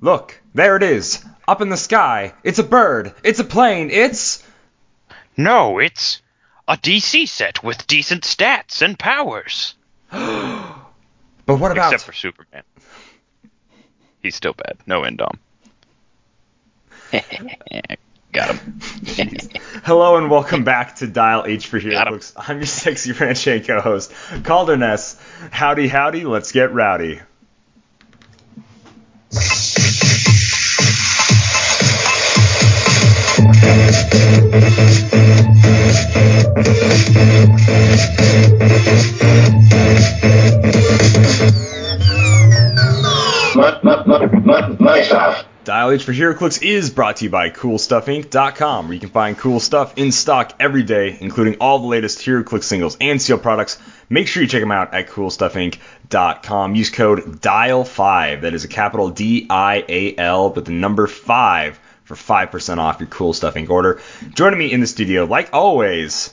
Look, there it is. Up in the sky. It's a bird. It's a plane. It's. No, it's a DC set with decent stats and powers. But what about. Except for Superman. He's still bad. No Endom. Got him. Hello and welcome back to Dial H for HeroClix. I'm your sexy ranch and co-host, Calder Ness. Howdy, howdy, let's get rowdy. My, my, my, my, my stuff. Dial H for HeroClix is brought to you by CoolStuffInc.com, where you can find cool stuff in stock every day, including all the latest HeroClix singles and seal products. Make sure you check them out at CoolStuffInc.com. Use code DIAL5, that is a capital D-I-A-L, but the number 5 for 5% off your Cool Stuff Inc. order. Joining me in the studio, like always,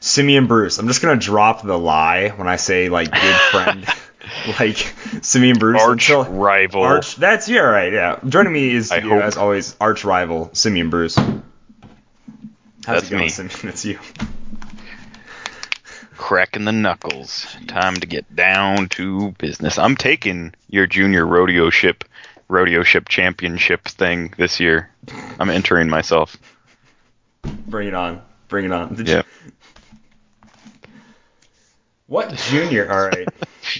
Simeon Bruce. I'm just gonna drop the lie when I say like good friend, like Simeon Bruce. Arch until- rival. Arch. That's yeah, right. Yeah. Joining me is you as always arch rival Simeon Bruce. How's That's it going, me. Simeon? That's you. Cracking the knuckles. Time to get down to business. I'm taking your junior rodeo ship, rodeo ship championship thing this year. I'm entering myself. Bring it on. Bring it on. Did Yeah. you? What junior? All right.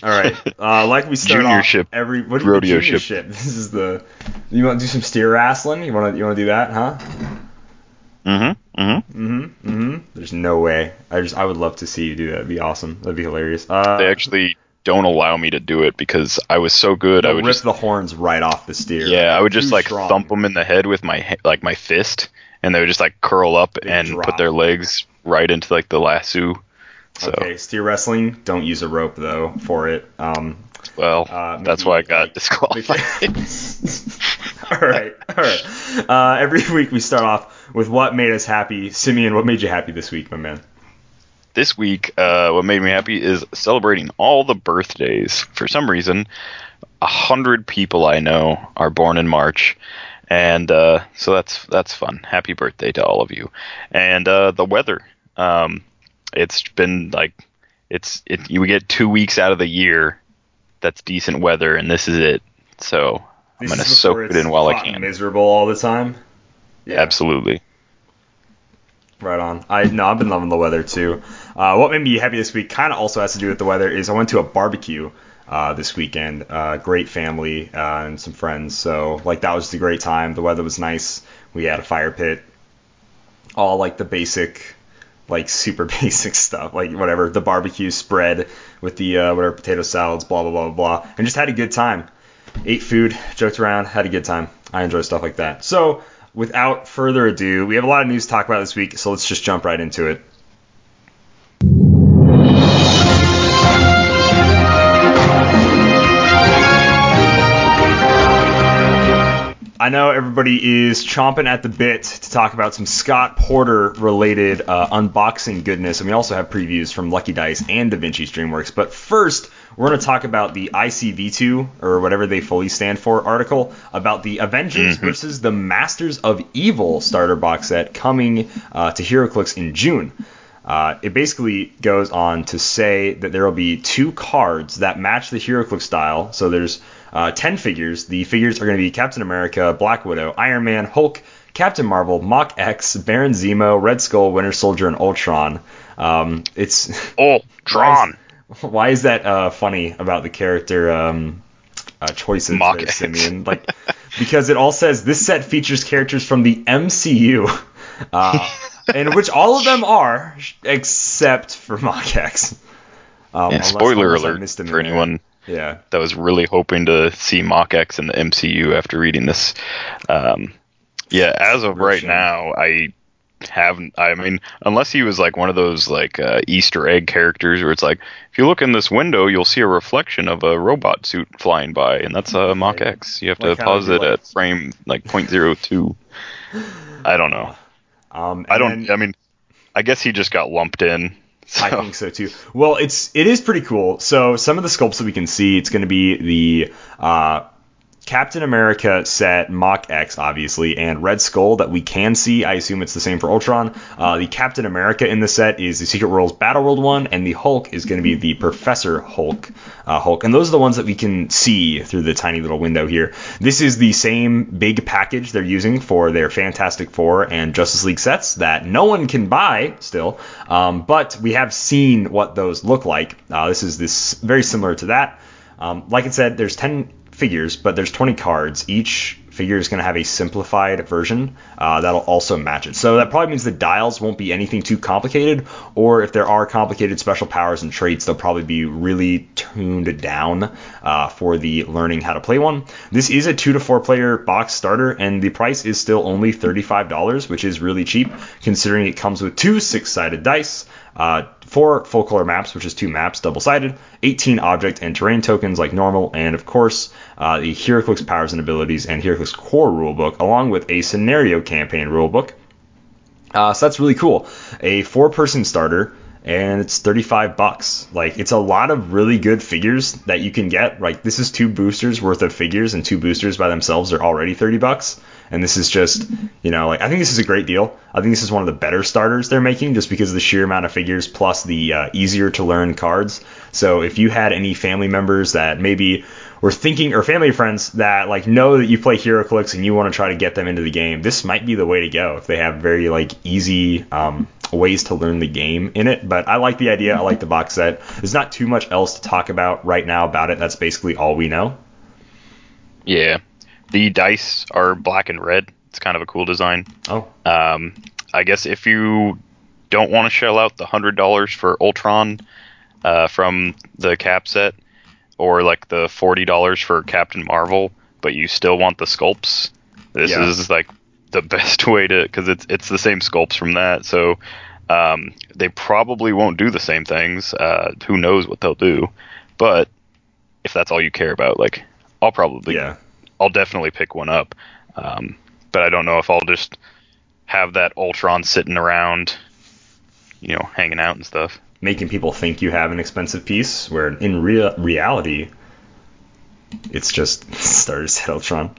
All right. Uh, like we start Junior off ship. every what do you Rodeo junior ship. This is the. You want to do some steer wrestling? You want to you want to do that, huh? Mm-hmm. Mm-hmm. Mm-hmm. Mm-hmm. There's no way. I just I would love to see you do that. That'd be awesome. That'd be hilarious. Uh, They actually don't allow me to do it because I was so good. I would rip just the horns right off the steer. yeah, I would just like strong. thump them in the head with my like my fist, and they would just like curl up They and drop. put their legs right into like the lasso. So Okay, steer wrestling. Don't use a rope though for it. Um, well, Uh, that's why I got like, disqualified. all right, all right. Uh, every week we start off with what made us happy. Simeon, what made you happy this week, my man? this week, uh, what made me happy is celebrating all the birthdays. For some reason, a hundred people I know are born in March, and uh, so that's that's fun. Happy birthday to all of you! And uh, the weather, um, it's been like it's it. You get two weeks out of the year that's decent weather, and this is it. So I'm gonna soak it in while I can. Miserable all the time. Absolutely. Right on. I no, I've been loving the weather too. Uh, what made me happy this week kind of also has to do with the weather. Is I went to a barbecue uh, this weekend. Uh, great family uh, and some friends. So like that was a great time. The weather was nice. We had a fire pit. All like the basic, like super basic stuff. Like whatever the barbecue spread with the uh, whatever potato salads, blah blah blah blah, and just had a good time. Ate food, joked around, had a good time. I enjoy stuff like that. So without further ado, we have a lot of news to talk about this week, so let's just jump right into it. I know everybody is chomping at the bit to talk about some Scott Porter related uh, unboxing goodness, and we also have previews from Lucky Dice and DaVinci DreamWorks. But first, we're going to talk about the ICV2 or whatever they fully stand for article about the Avengers versus the Masters of Evil starter box set coming uh, to HeroClix in June. Uh, it basically goes on to say that there will be two cards that match the HeroClix style. So there's uh, 10 figures. The figures are going to be Captain America, Black Widow, Iron Man, Hulk, Captain Marvel, Mach X, Baron Zemo, Red Skull, Winter Soldier, and Ultron. Um, it's Oh, Tron. why is that uh, funny about the character um, uh, choices Mach there, X. Simeon? Like because it all says this set features characters from the MCU, uh, and which all of them are except for Mach X. Um, Yeah, spoiler alert for anyone Yeah. that was really hoping to see Mach X in the MCU after reading this. Um, yeah, as of right now, I haven't. I mean, unless he was like one of those like uh, Easter egg characters where it's like, if you look in this window, you'll see a reflection of a robot suit flying by, and that's a Mach Right. X. You have to pause it at frame like .02. I don't know. Um, I don't. then- I mean, I guess he just got lumped in. So. I think so too. Well, it's it is pretty cool. So some of the sculpts that we can see, it's going to be the uh, Captain America set Mach X, obviously, and Red Skull that we can see. I assume it's the same for Ultron. Uh, the Captain America in the set is the Secret Wars Battle World one, and the Hulk is going to be the Professor Hulk. Uh, Hulk, and those are the ones that we can see through the tiny little window here. This is the same big package they're using for their Fantastic Four and Justice League sets that no one can buy still, um, but we have seen what those look like. Uh, this is this very similar to that. Um, like I said, there's 10 figures, but there's 20 cards. Each figure is going to have a simplified version uh, that'll also match it. So that probably means the dials won't be anything too complicated, or if there are complicated special powers and traits, they'll probably be really tuned down uh, for the learning how to play one. This is a two to four player box starter, and the price is still only $35, which is really cheap considering it comes with two six sided dice. Uh, four full color maps, which is two maps, double sided, 18 object and terrain tokens like normal, and of course, uh, the HeroClix powers and abilities and HeroClix core rulebook, along with a scenario campaign rulebook. Uh, so that's really cool. A four person starter and it's 35 bucks. Like it's a lot of really good figures that you can get. Like this is two boosters worth of figures and two boosters by themselves are already 30 bucks. And this is just, you know, like I think this is a great deal. I think this is one of the better starters they're making just because of the sheer amount of figures plus the uh, easier to learn cards. So if you had any family members that maybe were thinking or family friends that like know that you play HeroClix and you want to try to get them into the game, this might be the way to go if they have very like easy um, ways to learn the game in it. But I like the idea. I like the box set. There's not too much else to talk about right now about it. That's basically all we know. Yeah, the dice are black and red. It's kind of a cool design. Oh, Um, I guess if you don't want to shell out the hundred dollars for Ultron uh, from the cap set, or like the forty dollars for Captain Marvel, but you still want the sculpts, this Yeah. is like the best way to because it's it's the same sculpts from that. So um, they probably won't do the same things. Uh, who knows what they'll do? But if that's all you care about, like I'll probably yeah. I'll definitely pick one up. Um, but I don't know if I'll just have that Ultron sitting around, you know, hanging out and stuff. Making people think you have an expensive piece, where in rea- reality, it's just starter set Ultron.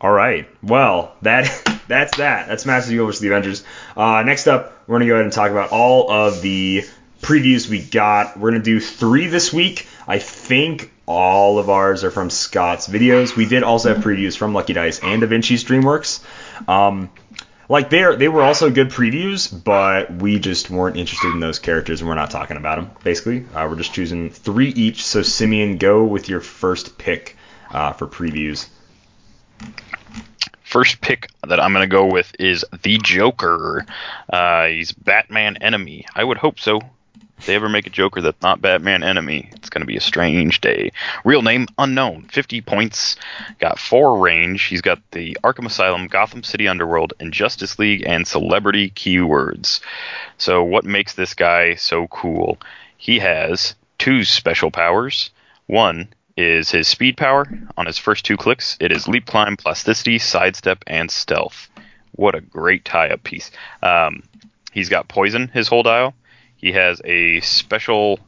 All right. Well, that that's that. That's Masters of the Universe the Avengers. Uh, next up, we're gonna go ahead and talk about all of the previews we got. We're gonna do three this week. I think all of ours are from Scott's videos. We did also have previews from Lucky Dice and Da Vinci's DreamWorks. Um, like they they were also good previews, but we just weren't interested in those characters and we're not talking about them. Basically, uh, we're just choosing three each. So Simeon, go with your first pick uh, for previews. First pick that I'm going to go with is the Joker. Uh, he's Batman enemy. I would hope so. If they ever make a Joker that's not Batman enemy, it's going to be a strange day. Real name unknown. 50 points. Got four range. He's got the Arkham Asylum, Gotham City Underworld, and Justice League and celebrity keywords. So what makes this guy so cool? He has two special powers. One is his speed power. On his first two clicks, it is leap, climb, plasticity, sidestep, and stealth. What a great tie-up piece. Um, he's got poison his whole dial. He has a special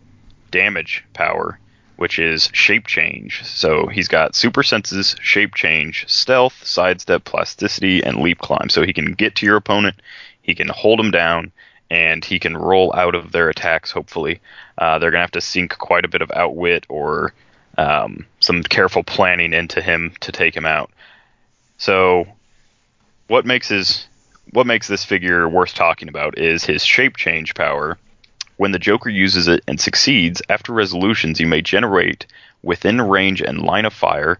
damage power, which is shape change. So he's got super senses, shape change, stealth, sidestep, plasticity, and leap climb. So he can get to your opponent, he can hold him down, and he can roll out of their attacks. Hopefully, uh, they're gonna have to sink quite a bit of outwit or um, some careful planning into him to take him out. So, what makes his what makes this figure worth talking about is his shape change power. When the Joker uses it and succeeds, after resolutions, you may generate within range and line of fire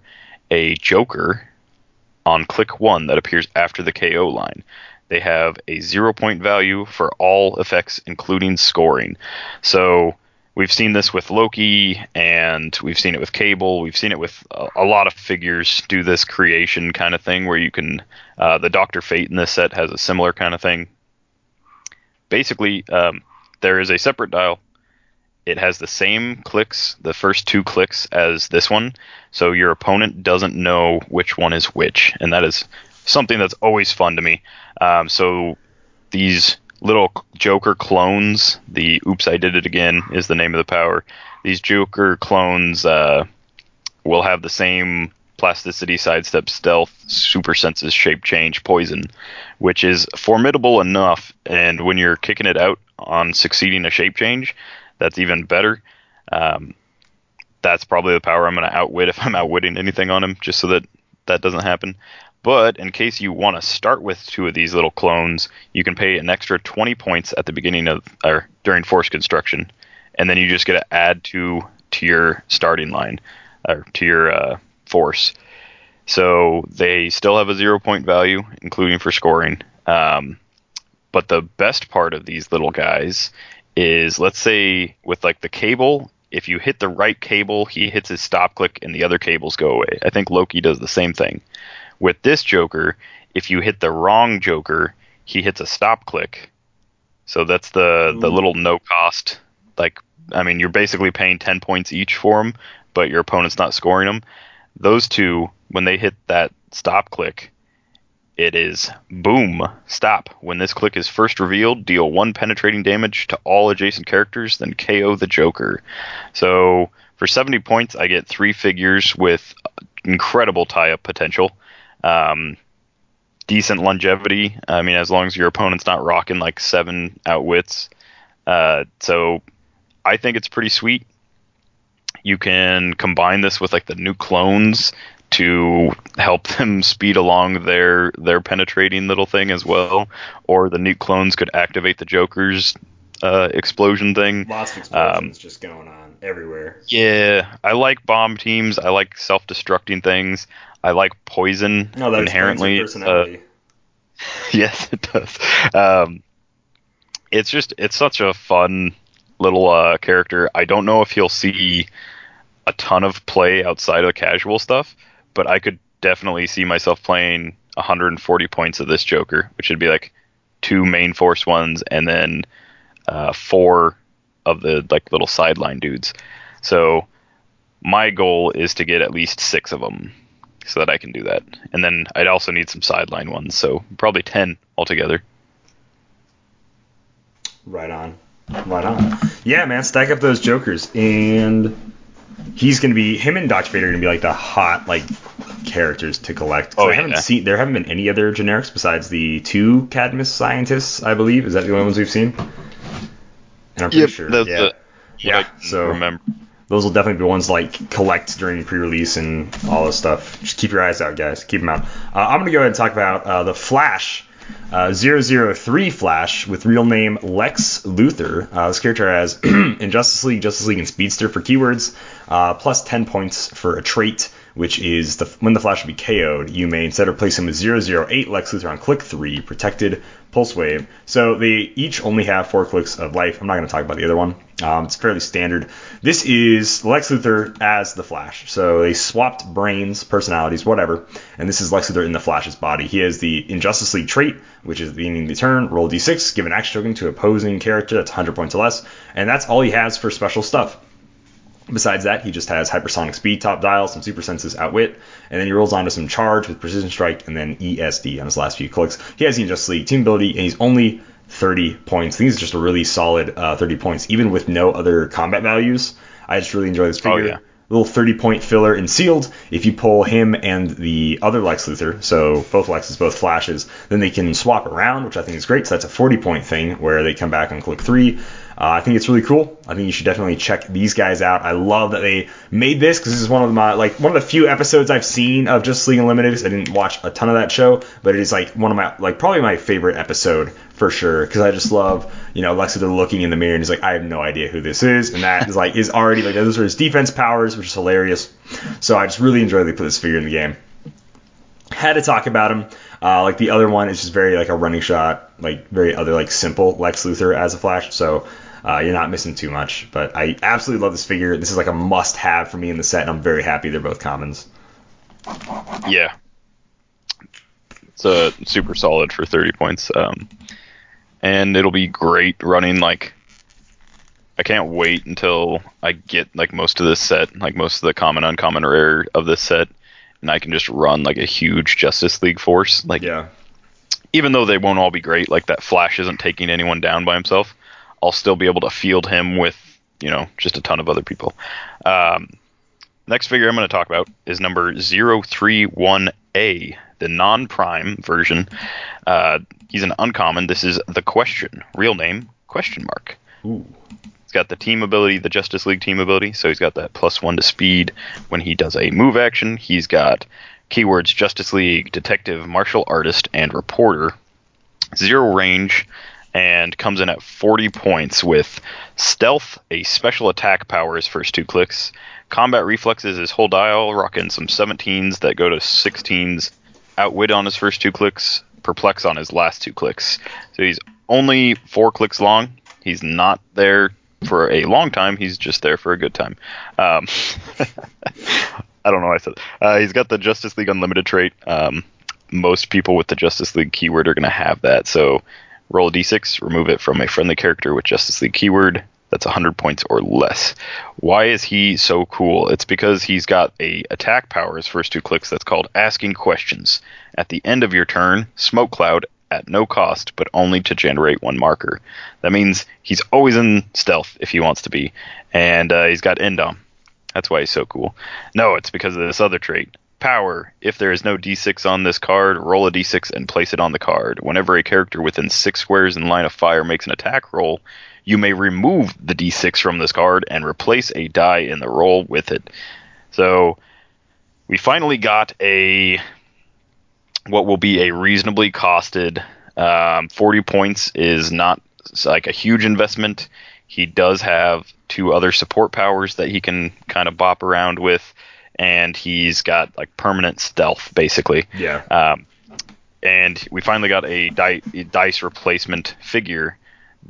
a Joker on click one that appears after the KO line. They have a zero point value for all effects, including scoring. So we've seen this with Loki, and we've seen it with Cable. We've seen it with a, a lot of figures do this creation kind of thing where you can. Uh, the Doctor Fate in this set has a similar kind of thing. Basically, um, there is a separate dial. It has the same clicks, the first two clicks, as this one, so your opponent doesn't know which one is which, and that is something that's always fun to me. Um, so these little Joker clones, the "Oops, I Did It Again" is the name of the power. These Joker clones uh, will have the same plasticity, sidestep, stealth, super senses, shape change, poison, which is formidable enough. And when you're kicking it out on succeeding a shape change, that's even better. Um, that's probably the power I'm going to outwit if I'm outwitting anything on him, just so that that doesn't happen. But in case you want to start with two of these little clones, you can pay an extra 20 points at the beginning of or during force construction, and then you just get to add two to your starting line or to your uh, force. So they still have a zero point value, including for scoring. Um, but the best part of these little guys is, let's say, with like the cable, if you hit the right cable, he hits his stop click, and the other cables go away. I think Loki does the same thing. With this Joker, if you hit the wrong Joker, he hits a stop click. So that's the the mm. little no cost. Like, I mean, you're basically paying ten points each for him, but your opponent's not scoring them. Those two, when they hit that stop click, it is boom, stop. When this click is first revealed, deal one penetrating damage to all adjacent characters, then KO the Joker. So for 70 points, I get three figures with incredible tie up potential. Um, decent longevity. I mean, as long as your opponent's not rocking like seven outwits. Uh, so I think it's pretty sweet. You can combine this with like the new clones to help them speed along their their penetrating little thing as well, or the nuke clones could activate the Joker's uh, explosion thing. Lots of explosions um, just going on everywhere. Yeah, I like bomb teams. I like self-destructing things. I like poison no, that inherently. Uh, yes, it does. Um, it's just it's such a fun little uh, character. I don't know if he'll see a ton of play outside of casual stuff, but I could definitely see myself playing 140 points of this Joker, which would be like two main force ones and then uh, four of the like little sideline dudes. So my goal is to get at least six of them so that I can do that. And then I'd also need some sideline ones, so probably 10 altogether. Right on. Right on. Yeah, man, stack up those jokers and he's going to be him and Dr. Fate are going to be like the hot like characters to collect. Oh, I haven't seen there haven't been any other generics besides the two Cadmus scientists, I believe. Is that the only ones we've seen? And I'm pretty yep, sure. The, yeah. The, yeah. So remember. Those will definitely be ones like collect during pre-release and all this stuff. Just keep your eyes out, guys. Keep them out. Uh, I'm gonna go ahead and talk about uh, the Flash uh, 003 Flash with real name Lex Luthor. Uh, this character has in Justice League, Justice League, and Speedster for keywords, uh, plus 10 points for a trait, which is the, when the Flash will be KO'd, you may instead replace him with 008 Lex Luthor on click 3, protected Pulse Wave. So they each only have four clicks of life. I'm not going to talk about the other one. Um, it's fairly standard. This is Lex Luthor as the Flash. So they swapped brains, personalities, whatever. And this is Lex Luthor in the Flash's body. He has the Injustice League trait, which is the of the turn. Roll d6, give an action token to opposing character that's 100 points or less. And that's all he has for special stuff. Besides that, he just has hypersonic speed, top dial, some super senses, outwit, and then he rolls onto some charge with precision strike and then ESD on his last few clicks. He has the Injustice League team ability, and he's only 30 points. I think he's just a really solid uh, 30 points, even with no other combat values. I just really enjoy this figure. Oh, yeah. Little 30 point filler in sealed. If you pull him and the other Lex Luthor, so both Lexes, both Flashes, then they can swap around, which I think is great. So that's a 40 point thing where they come back on click three. Uh, I think it's really cool. I think you should definitely check these guys out. I love that they made this because this is one of my like one of the few episodes I've seen of Justice League Unlimited. I didn't watch a ton of that show, but it is like one of my like probably my favorite episode for sure because I just love you know Lex Luthor looking in the mirror and he's like I have no idea who this is, and that is like is already like those are his defense powers, which is hilarious. So I just really enjoy they put this figure in the game. Had to talk about him. Uh, like the other one is just very like a running shot, like very other like simple Lex Luthor as a Flash. So uh, you're not missing too much. But I absolutely love this figure. This is like a must-have for me in the set, and I'm very happy they're both commons. Yeah, it's a super solid for 30 points. Um, and it'll be great running like. I can't wait until I get like most of this set, like most of the common, uncommon, rare of this set, and I can just run like a huge Justice League force. Like, yeah. Even though they won't all be great, like that Flash isn't taking anyone down by himself. I'll still be able to field him with you know just a ton of other people. Um, next figure I'm going to talk about is number 031A, the non-prime version. Uh, he's an uncommon. This is the Question. Real name, question mark. Ooh. He's got the team ability, the Justice League team ability, so he's got that plus one to speed when he does a move action. He's got keywords Justice League, Detective, Martial Artist, and Reporter. Zero range, and comes in at 40 points with Stealth, a special attack power his first two clicks. Combat reflexes his whole dial, rocking some 17s that go to 16s. Outwit on his first two clicks, Perplex on his last two clicks. So he's only four clicks long. He's not there for a long time. He's just there for a good time. Um, I don't know why I said. Uh, he's got the Justice League Unlimited trait. Um, most people with the Justice League keyword are going to have that. So roll a d6, remove it from a friendly character with Justice League keyword. That's 100 points or less. Why is he so cool? It's because he's got a attack power his first two clicks that's called asking questions. At the end of your turn, smoke cloud at no cost, but only to generate one marker. That means he's always in stealth if he wants to be, and uh, he's got Endom. That's why he's so cool. No, it's because of this other trait. Power. If there is no d6 on this card, roll a d6 and place it on the card. Whenever a character within six squares in line of fire makes an attack roll, you may remove the d6 from this card and replace a die in the roll with it. So we finally got a what will be a reasonably costed. Um, 40 points is not like a huge investment. He does have two other support powers that he can kind of bop around with, and he's got like permanent stealth basically. Yeah. Um, and we finally got a di- dice replacement figure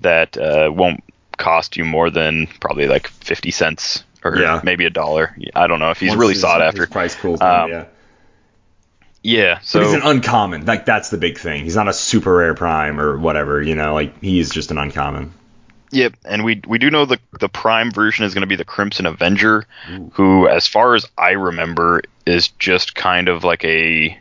that uh, won't cost you more than probably like 50 cents or Yeah. maybe a dollar. I don't know if he's Once really his- sought after. price cools Um, yeah. Yeah, so But he's an uncommon. Like that's the big thing. He's not a super rare prime or whatever. You know, like he's just an uncommon. Yep, and we we do know the the prime version is going to be the Crimson Avenger, Ooh. who, as far as I remember, is just kind of like a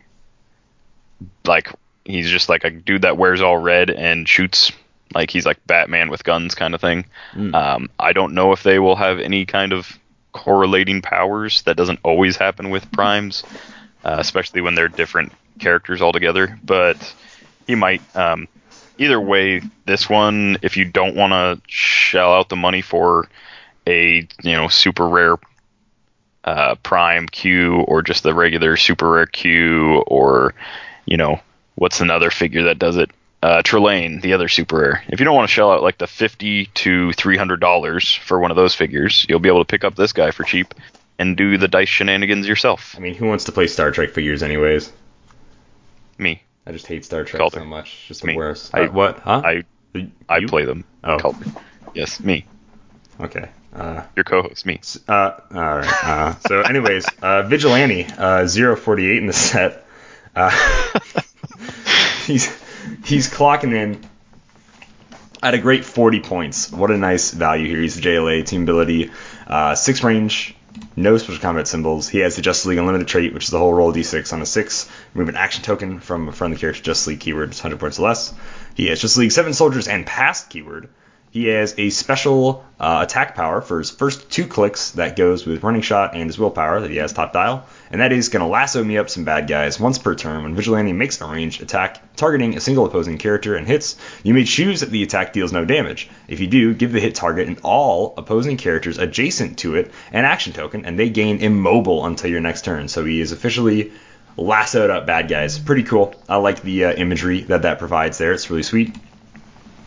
like he's just like a dude that wears all red and shoots like he's like Batman with guns kind of thing. Mm. Um, I don't know if they will have any kind of correlating powers. That doesn't always happen with primes, uh, especially when they're different characters altogether. But he might. Um, either way, this one, if you don't want to shell out the money for a you know super rare uh, prime Q or just the regular super rare Q or you know what's another figure that does it? Uh, Trelane, the other super rare. If you don't want to shell out like the fifty to three hundred dollars for one of those figures, you'll be able to pick up this guy for cheap and do the dice shenanigans yourself. I mean, who wants to play Star Trek figures anyways? Me, I just hate Star Trek Calder. so much. Just the Me. worst. I- Uh, what? Huh? I I You? play them. Oh. Calder. Yes, me, Okay. Uh, your co-host, me. uh, all right. Uh, so, anyways, uh, Vigilante, uh, 048 in the set. Uh, he's he's clocking in at a great 40 points. What a nice value here. He's the JLA team ability, uh, six range, no special combat symbols. He has the Justice League Unlimited trait, which is the whole roll d6 on a six. Remove an action token from a friendly character Justice League keyword, 100 points or less. He has Justice League seven soldiers and past keyword. He has a special uh, attack power for his first two clicks that goes with running shot and his willpower that he has top dial, and that is going to lasso me up some bad guys once per turn. When Vigilante makes a ranged attack targeting a single opposing character and hits, you may choose that the attack deals no damage. If you do, give the hit target and all opposing characters adjacent to it an action token, and they gain immobile until your next turn. So he is officially lassoed up bad guys. Pretty cool. I like the uh, imagery that that provides there. It's really sweet.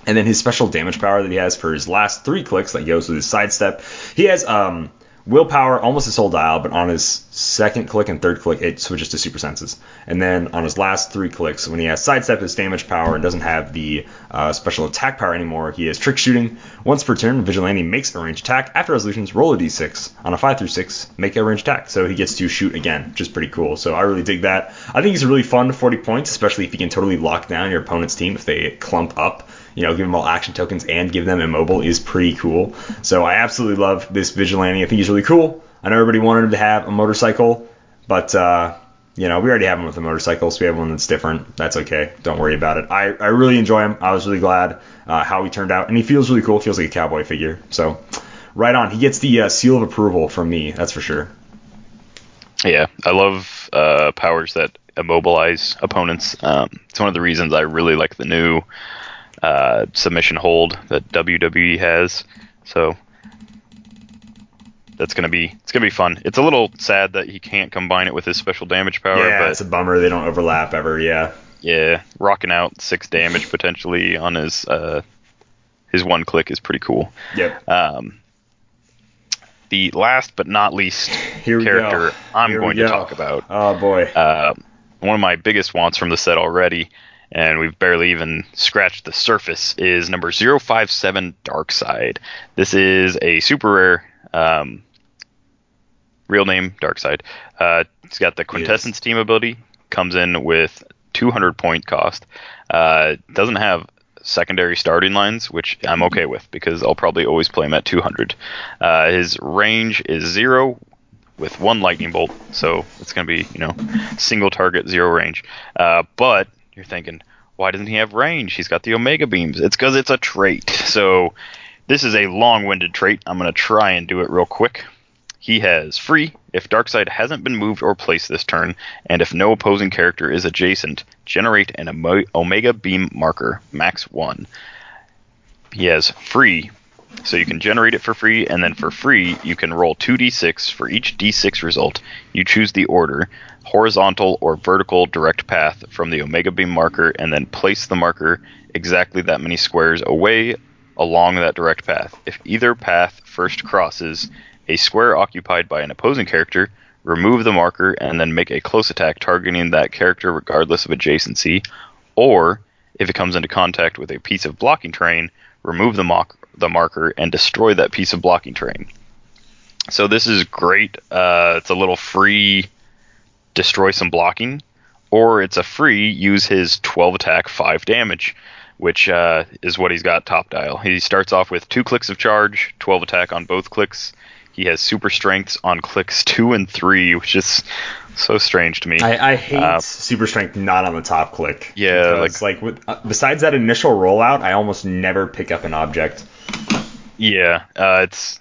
And then his special damage power that he has for his last three clicks that goes with his sidestep. He has um, willpower, almost his whole dial, but on his second click and third click, it switches to super senses. And then on his last three clicks, when he has sidestep, his damage power, and doesn't have the uh, special attack power anymore, he has trick shooting. Once per turn, Vigilante makes a range attack. After resolutions, roll a d6. On a 5 through 6, make a range attack. So he gets to shoot again, which is pretty cool. So I really dig that. I think he's a really fun 40 points, especially if you can totally lock down your opponent's team if they clump up you know, give them all action tokens and give them immobile is pretty cool. So I absolutely love this vigilante. I think he's really cool. I know everybody wanted him to have a motorcycle, but uh, you know, we already have him with a motorcycle, so we have one that's different. That's okay. Don't worry about it. I, I really enjoy him. I was really glad uh, how he turned out, and he feels really cool. Feels like a cowboy figure. So right on. He gets the uh, seal of approval from me. That's for sure. Yeah, I love uh, powers that immobilize opponents. Um, it's one of the reasons I really like the new uh, submission hold that WWE has. So that's gonna be it's gonna be fun. It's a little sad that he can't combine it with his special damage power, yeah, but it's a bummer they don't overlap ever. Yeah. yeah, rocking out six damage potentially on his uh, his one click is pretty cool. Yep. Um, the last but not least character go. I'm Here going to talk about Oh boy. uh, one of my biggest wants from the set already, and we've barely even scratched the surface, is number 057 Darkseid. This is a super rare, um, real name Darkseid. Uh, it's got the Quintessence team ability, comes in with 200 point cost. Uh, doesn't have secondary starting lines, which I'm okay with because I'll probably always play him at 200. Uh, his range is zero with one lightning bolt, so it's going to be you know single target, zero range. Uh, but you're thinking, why doesn't he have range? He's got the Omega beams. It's because it's a trait. So this is a long-winded trait. I'm going to try and do it real quick. He has free if Darkseid hasn't been moved or placed this turn, and if no opposing character is adjacent, generate an Omega Beam marker, max one. He has free, so you can generate it for free, and then for free, you can roll 2d6 for each d6 result. You choose the order, horizontal or vertical direct path from the Omega Beam marker, and then place the marker exactly that many squares away along that direct path. If either path first crosses a square occupied by an opposing character, remove the marker and then make a close attack targeting that character regardless of adjacency. Or, if it comes into contact with a piece of blocking terrain, remove the, mock- the marker and destroy that piece of blocking terrain. So this is great. Uh, it's a little free destroy some blocking, or it's a free use his 12 attack 5 damage, which uh, is what he's got top dial. He starts off with 2 clicks of charge, 12 attack on both clicks. He has super strengths on clicks 2 and 3, which is so strange to me. I, I hate Uh, super strength not on the top click. Yeah, Because, like, with, uh, besides that initial rollout, I almost never pick up an object. Yeah, uh, it's.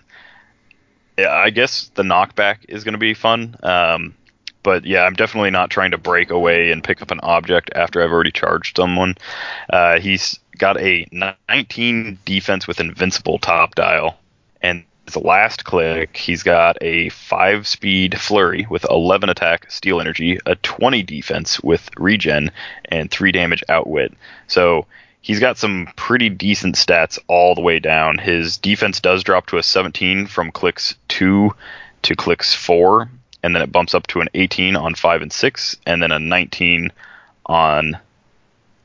Yeah, I guess the knockback is going to be fun. Um, but yeah, I'm definitely not trying to break away and pick up an object after I've already charged someone. Uh, he's got a 19 defense with invincible top dial, and his last click, he's got a 5 speed flurry with 11 attack, steal energy, a 20 defense with regen, and 3 damage outwit. So he's got some pretty decent stats all the way down. His defense does drop to a 17 from clicks 2 to clicks 4, and then it bumps up to an 18 on 5 and 6, and then a 19 on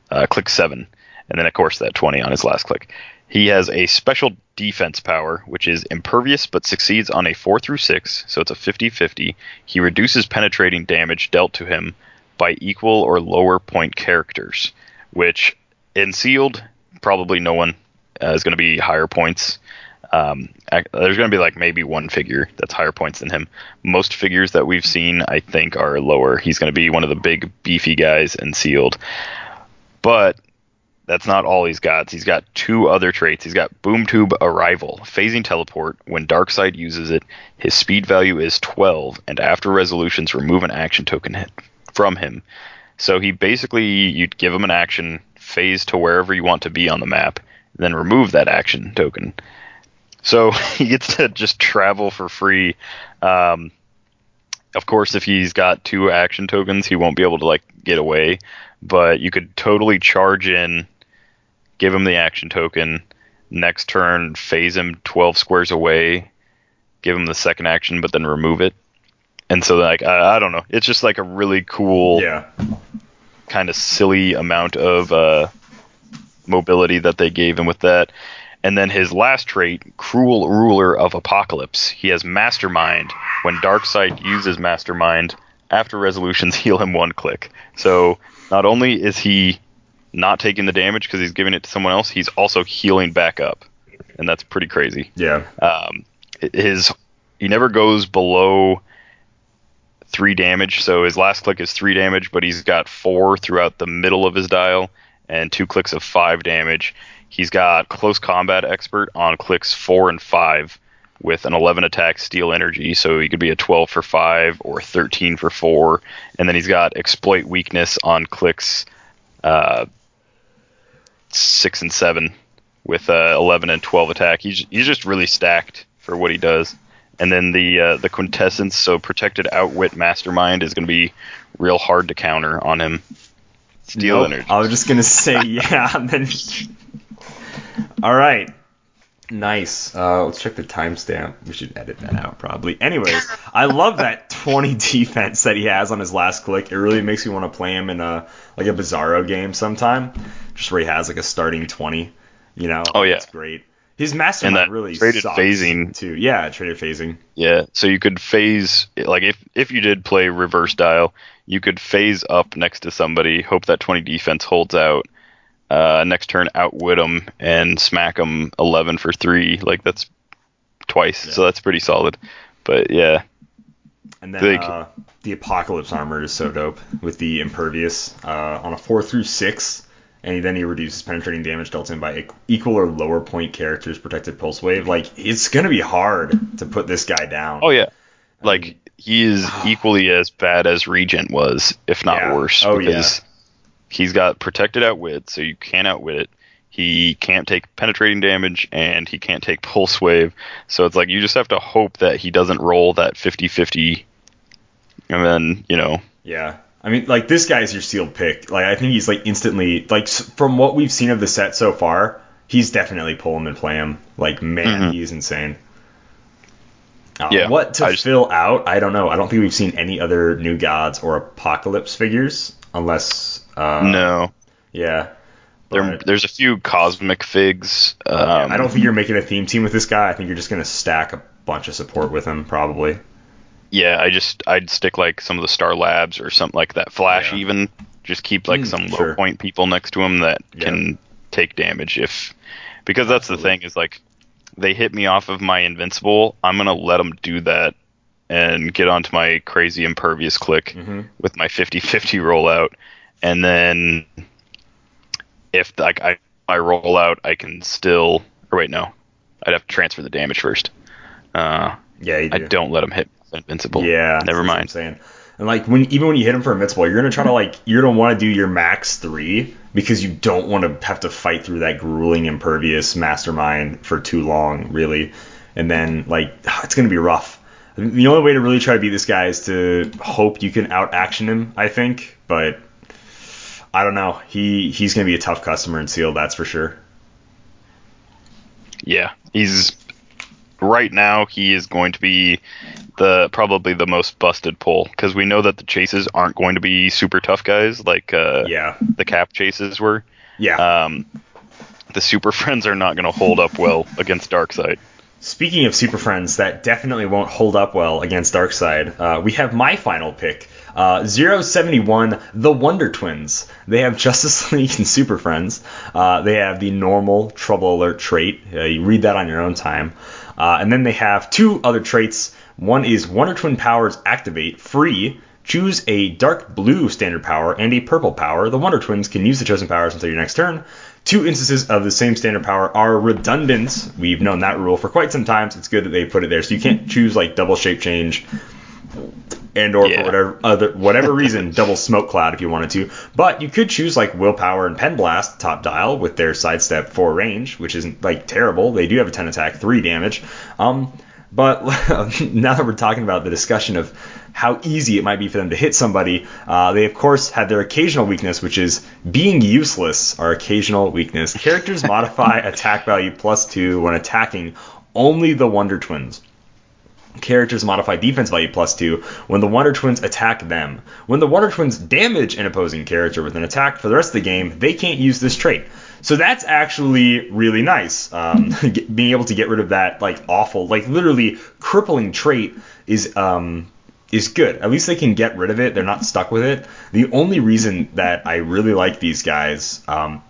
uh, click 7, and then, of course, that 20 on his last click. He has a special defense power, which is impervious but succeeds on a 4 through 6, so it's a 50 50. He reduces penetrating damage dealt to him by equal or lower point characters, which in sealed, probably no one uh, is going to be higher points. Um, there's going to be like maybe one figure that's higher points than him. Most figures that we've seen, I think, are lower. He's going to be one of the big beefy guys in sealed, but that's not all he's got. He's got two other traits. He's got Boom Tube Arrival, phasing teleport. When Darkseid uses it, his speed value is 12, and after resolutions, remove an action token from him. So he basically, you'd give him an action, phase to wherever you want to be on the map, then remove that action token. So he gets to just travel for free. Um, of course, if he's got two action tokens, he won't be able to like get away. But you could totally charge in, give him the action token. Next turn, phase him 12 squares away, give him the second action, but then remove it. And so, like, I, I don't know. It's just like a really cool Yeah. Kind of silly amount of uh, mobility that they gave him with that. And then his last trait, Cruel Ruler of Apokolips. He has Mastermind. When Darkseid uses Mastermind, after resolutions, heal him one click. So not only is he not taking the damage because he's giving it to someone else, he's also healing back up. And that's pretty crazy Yeah. um, his he never goes below three damage. So his last click is three damage, but he's got four throughout the middle of his dial and two clicks of five damage. He's got close combat expert on clicks four and five, with an 11 attack steal energy, so he could be a 12 for 5 or 13 for 4. And then he's got exploit weakness on clicks uh, 6 and 7 with uh, 11 and 12 attack. He's, he's just really stacked for what he does. And then the uh, the quintessence, so protected outwit mastermind is going to be real hard to counter on him. Steal Nope, energy. I was just gonna say yeah. Then, all right, nice. Uh, let's check the timestamp. We should edit that out probably. Anyways, I love that 20 defense that he has on his last click. It really makes me want to play him in a like a Bizarro game sometime, just where he has like a starting 20. You know? Oh, yeah. it's great. His mastermind that really traded phasing- too. Yeah, traded phasing. Yeah, so you could phase like if if you did play reverse dial, you could phase up next to somebody, hope that 20 defense holds out. Uh, next turn, outwit them and smack them 11 for three. Like that's twice, so that's pretty solid. But yeah, And then Big. uh, the Apokolips armor is so dope with the Impervious uh, on a four through six, and then he reduces penetrating damage dealt in by equal or lower point characters protected pulse wave. Like it's gonna be hard to put this guy down. oh yeah, like he is equally as bad as Regent was, if not Yeah. worse, Oh, because he's got protected outwit, so you can't outwit it. He can't take penetrating damage and he can't take pulse wave. So it's like you just have to hope that he doesn't roll that 50-50 and then, you know, Yeah. I mean, like this guy's your sealed pick. Like I think he's like instantly like from what we've seen of the set so far, he's definitely pull him and play him. Like man, Mhm. he's insane. Uh, Yeah, what to just- fill out? I don't know. I don't think we've seen any other new gods or Apokolips figures, unless. Uh, no. Yeah. There, there's a few cosmic figs. Um, I don't think you're making a theme team with this guy. I think you're just gonna stack a bunch of support with him, probably. Yeah, I just I'd stick like some of the Star Labs or something like that. Flash Yeah. even. Just keep like Mm, some sure. low point people next to him that Yeah. can take damage if because that's the thing is like they hit me off of my invincible. I'm gonna let them do that and get onto my crazy impervious click Mhm. with my 50-50 rollout, and then if like I I roll out, I can still or wait no, I'd have to transfer the damage first. Uh, Yeah, you I do. don't let him hit invincible. Yeah, never what I'm mind. saying. And like when even when you hit him for invincible, you're gonna try to like you're gonna want to do your max three because you don't want to have to fight through that grueling impervious mastermind for too long, really. And then like it's gonna be rough. The only way to really try to beat this guy is to hope you can out action him, I think. But I don't know. He he's gonna be a tough customer in Seal, that's for sure. Yeah, he's right now. He is going to be the probably the most busted pull because we know that the chases aren't going to be super tough guys like uh, Yeah. the cap chases were. Yeah. Um, the super friends are not going to hold up well against Darkseid. Speaking of Super Friends that definitely won't hold up well against Darkseid, uh, we have my final pick. Uh, 071, the Wonder Twins. They have Justice League and Super Friends. Uh, they have the normal Trouble Alert trait. Uh, you read that on your own time. Uh, and then they have two other traits. One is Wonder Twin powers activate free. Choose a dark blue standard power and a purple power. The Wonder Twins can use the chosen powers until your next turn. Two instances of the same standard power are redundant. We've known that rule for quite some time. So it's good that they put it there. So you can't choose like double shape change and or Yeah. for whatever other whatever reason double smoke cloud if you wanted to. But you could choose like willpower and pen blast top dial with their sidestep four range, which isn't like terrible. They do have a 10 attack, three damage. Um, but now that we're talking about the discussion of how easy it might be for them to hit somebody, uh, they of course had their occasional weakness, which is being useless. Our occasional weakness. Characters modify attack value plus two when attacking only the Wonder Twins. Characters modify defense value plus two when the Wonder Twins attack them. When the Wonder Twins damage an opposing character with an attack for the rest of the game, they can't use this trait. So that's actually really nice. Um, get- being able to get rid of that like awful, like literally crippling trait is um, is good. At least they can get rid of it. They're not stuck with it. The only reason that I really like these guys um,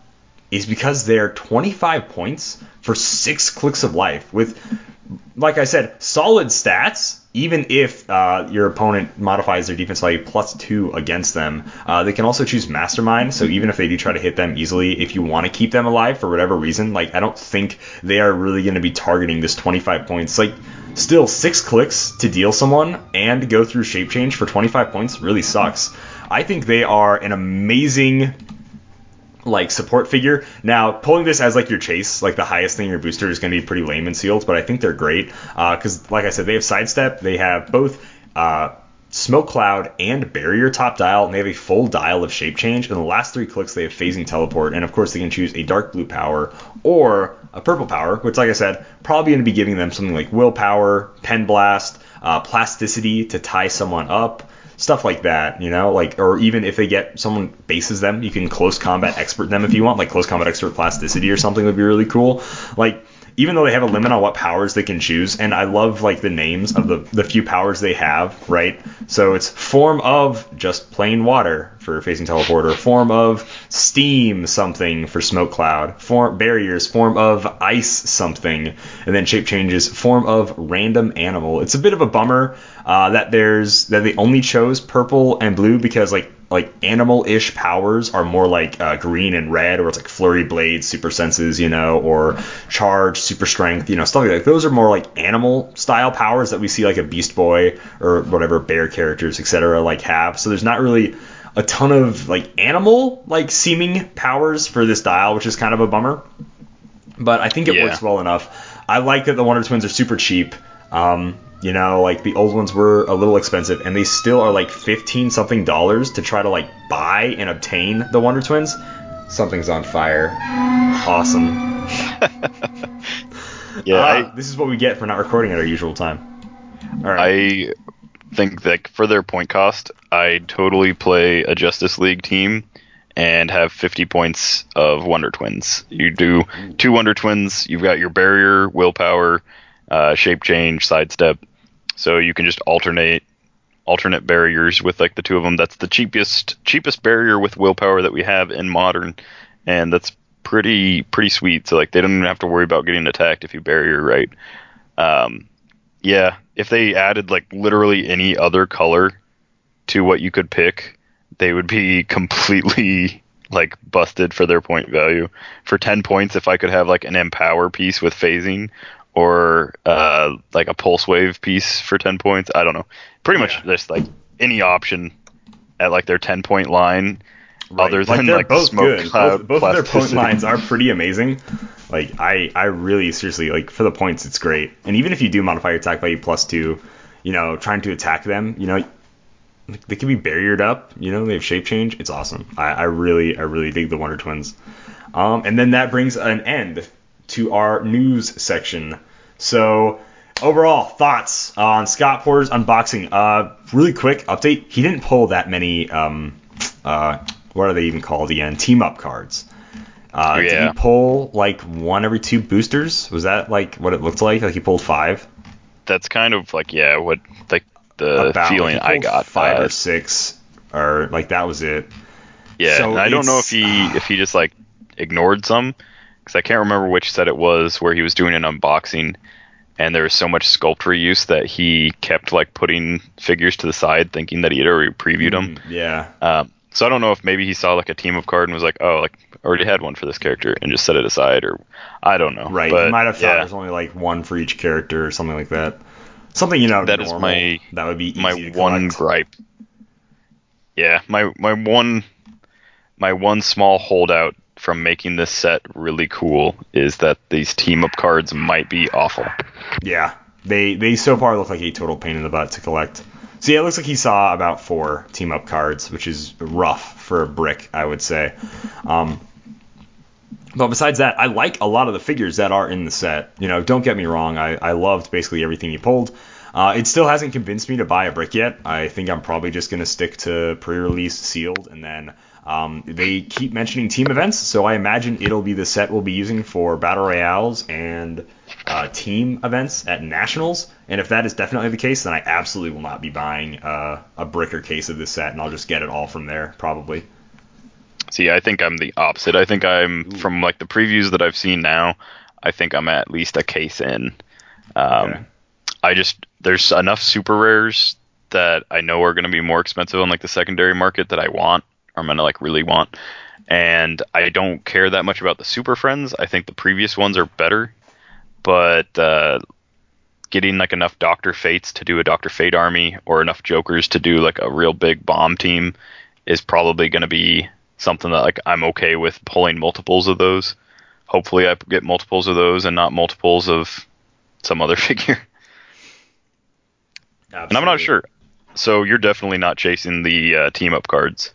is because they're 25 points for six clicks of life with like I said, solid stats. Even if uh, your opponent modifies their defense value plus two against them, uh, they can also choose Mastermind. So even if they do try to hit them easily, if you want to keep them alive for whatever reason, like I don't think they are really going to be targeting this 25 points. Like still six clicks to deal someone and go through shape change for 25 points really sucks. I think they are an amazing like support figure. Now, pulling this as like your chase, like the highest thing in your booster is going to be pretty lame in sealed, but I think they're great because, uh, like I said, they have sidestep. They have both uh, smoke cloud and barrier top dial, and they have a full dial of shape change. And the last three clicks, they have phasing teleport, and of course, they can choose a dark blue power or a purple power, which, like I said, probably going to be giving them something like willpower, pen blast, uh, plasticity to tie someone up stuff like that, you know, like or even if they get someone bases them, you can close combat expert them if you want, like close combat expert plasticity or something would be really cool. Like even though they have a limit on what powers they can choose, and I love like the names of the the few powers they have, right? So it's form of just plain water for phasing teleporter, form of steam something for smoke cloud, form barriers, form of ice something, and then shape changes, form of random animal. It's a bit of a bummer uh, that there's that they only chose purple and blue because like like animal-ish powers are more like uh, green and red, or it's like flurry blades, super senses, you know, or charge, super strength, you know, stuff like that. Those are more like animal style powers that we see like a Beast Boy or whatever bear characters, etc. like have. So there's not really a ton of like animal like seeming powers for this dial, which is kind of a bummer. But I think it Yeah. works well enough. I like that the Wonder Twins are super cheap. Um, you know, like the old ones were a little expensive, and they still are like 15 something dollars to try to like buy and obtain the Wonder Twins. Something's on fire. Awesome. Yeah, Ah, this is what we get for not recording at our usual time. All I. I think that for their point cost, I totally play a Justice League team and have 50 points of Wonder Twins. You do two Wonder Twins. You've got your barrier, willpower, uh, shape change, sidestep. So you can just alternate alternate barriers with like the two of them. That's the cheapest cheapest barrier with willpower that we have in modern, and that's pretty pretty sweet. So like they don't even have to worry about getting attacked if you barrier right. Um, yeah, if they added like literally any other color to what you could pick, they would be completely like busted for their point value. For 10 points, if I could have like an empower piece with phasing or uh, like a pulse wave piece for 10 points, I don't know. Pretty much Yeah. just like any option at like their 10 point line. Right. Other like than they're like both smoke good. cloud both, both of their point lines are pretty amazing. Like I, I really seriously like for the points, it's great. And even if you do modify your attack value plus two, you know, trying to attack them, you know, they can be barriered up. You know, they have shape change. It's awesome. I, I really, I really dig the Wonder Twins. Um, and then that brings an end to our news section. So overall thoughts on Scott Porter's unboxing. Uh, really quick update. He didn't pull that many. Um, uh, what are they even called again? Team up cards. Uh, Did he pull like one every two boosters? Was that like what it looked like? Like he pulled five? That's kind of like, yeah, what like the About, feeling I got. Five uh, or six, or like that was it. Yeah, So I don't know if he if he just like ignored some because I can't remember which set it was where he was doing an unboxing and there was so much sculpt reuse that he kept like putting figures to the side thinking that he had already previewed them. Mm, Yeah. Um, so I don't know if maybe he saw like a team of card and was like, oh, like I already had one for this character and just set it aside or I don't know. Right. But, you might have thought yeah, there's only like one for each character or something like that. Something you know That is normal, my- that would be easy my one gripe. Yeah, my my one my one small holdout from making this set really cool is that these team up cards might be awful. Yeah, they they so far look like a total pain in the butt to collect. So yeah, it looks like he saw about four team up cards, which is rough for a brick, I would say. Um, but besides that, I like a lot of the figures that are in the set. You know, don't get me wrong, I, I loved basically everything he pulled. Uh, it still hasn't convinced me to buy a brick yet. I think I'm probably just gonna stick to pre-release sealed, and then um, they keep mentioning team events, so I imagine it'll be the set we'll be using for battle royales and uh, team events at nationals. And if that is definitely the case, then I absolutely will not be buying uh, a brick or case of this set, and I'll just get it all from there probably. See, I think I'm the opposite. I think I'm from like the previews that I've seen now. I think I'm at least a case in. Um, Okay. I just there's enough super rares that I know are going to be more expensive on like the secondary market that I want. I'm going to like really want, and I don't care that much about the super friends. I think the previous ones are better, but uh, getting like enough Doctor Fates to do a Doctor Fate army or enough Jokers to do like a real big bomb team is probably going to be something that like I'm okay with pulling multiples of those. Hopefully, I get multiples of those and not multiples of some other figure. And I'm not sure. So you're definitely not chasing the uh, team up cards.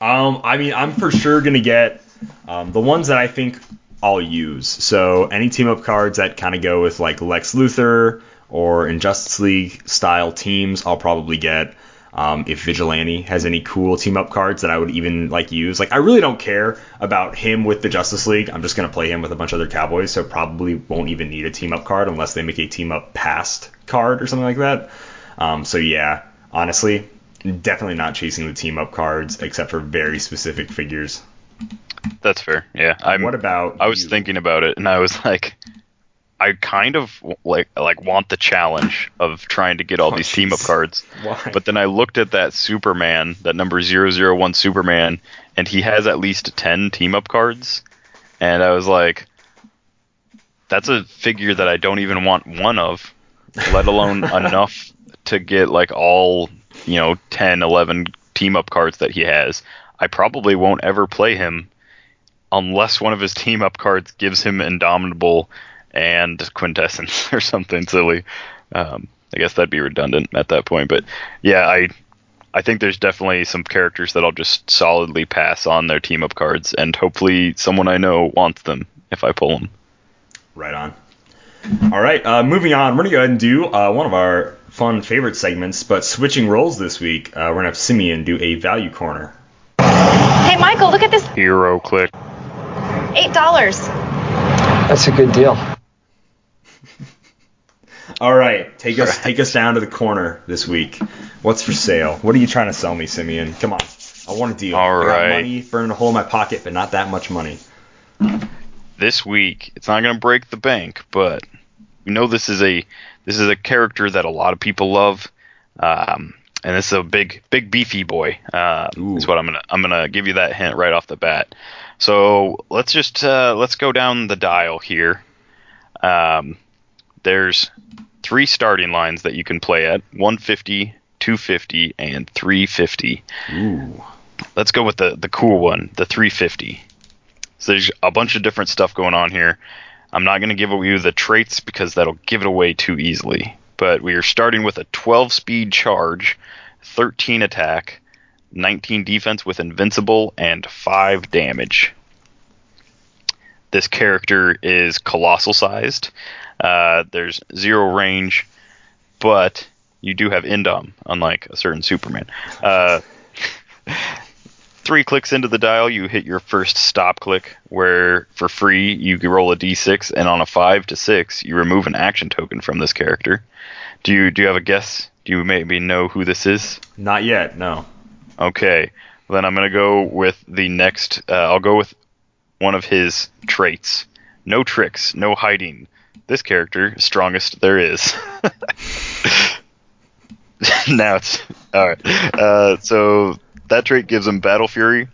Um, I mean, I'm for sure gonna get um, the ones that I think I'll use. So any team up cards that kind of go with like Lex Luthor or Injustice League style teams, I'll probably get. Um, if Vigilante has any cool team up cards that I would even like use, like I really don't care about him with the Justice League. I'm just gonna play him with a bunch of other Cowboys, so probably won't even need a team up card unless they make a team up past card or something like that. Um, so yeah, honestly, definitely not chasing the team up cards except for very specific figures. That's fair. Yeah. I'm, what about? I was you? thinking about it, and I was like, I kind of like like want the challenge of trying to get all Oh, these team up cards. Why? But then I looked at that Superman, that number 001 Superman, and he has at least 10 team up cards. And I was like, that's a figure that I don't even want one of, let alone enough to get like all, you know, 10, 11 team up cards that he has. I probably won't ever play him unless one of his team up cards gives him Indomitable and Quintessence or something silly. Um, I guess that'd be redundant at that point, but yeah, I I think there's definitely some characters that I'll just solidly pass on their team up cards, and hopefully someone I know wants them if I pull them. Right on. All right, uh, moving on. We're gonna go ahead and do uh, one of our fun favorite segments, but switching roles this week. Uh, we're gonna have Simeon do a value corner. Hey, Michael, look at this. Hero click. Eight dollars. That's a good deal. All right, take us take us down to the corner this week. What's for sale? What are you trying to sell me, Simeon? Come on, I want a deal. All I got money burning a hole in my pocket, but not that much money. This week, it's not going to break the bank, but we know this is a this is a character that a lot of people love, um, and this is a big big beefy boy. Uh, is what I'm gonna I'm gonna give you that hint right off the bat. So let's just uh, let's go down the dial here. Um, there's three starting lines that you can play at 150, 250, and 350 Ooh. let's go with the the cool one, the 350. So there's a bunch of different stuff going on here. I'm not going to give you the traits because that'll give it away too easily. But we are starting with a 12 speed charge, 13 attack, 19 defense with invincible, and 5 damage. This character is colossal sized. Uh, there's zero range, but you do have Indom, unlike a certain Superman. Uh, three clicks into the dial, you hit your first stop click, where for free you can roll a d6, and on a five to six, you remove an action token from this character. Do you do you have a guess? Do you maybe know who this is? Not yet. No. Okay, then I'm gonna go with the next. Uh, I'll go with one of his traits. No tricks, no hiding. This character, strongest there is. now it's all right. Uh, so that trait gives him battle fury.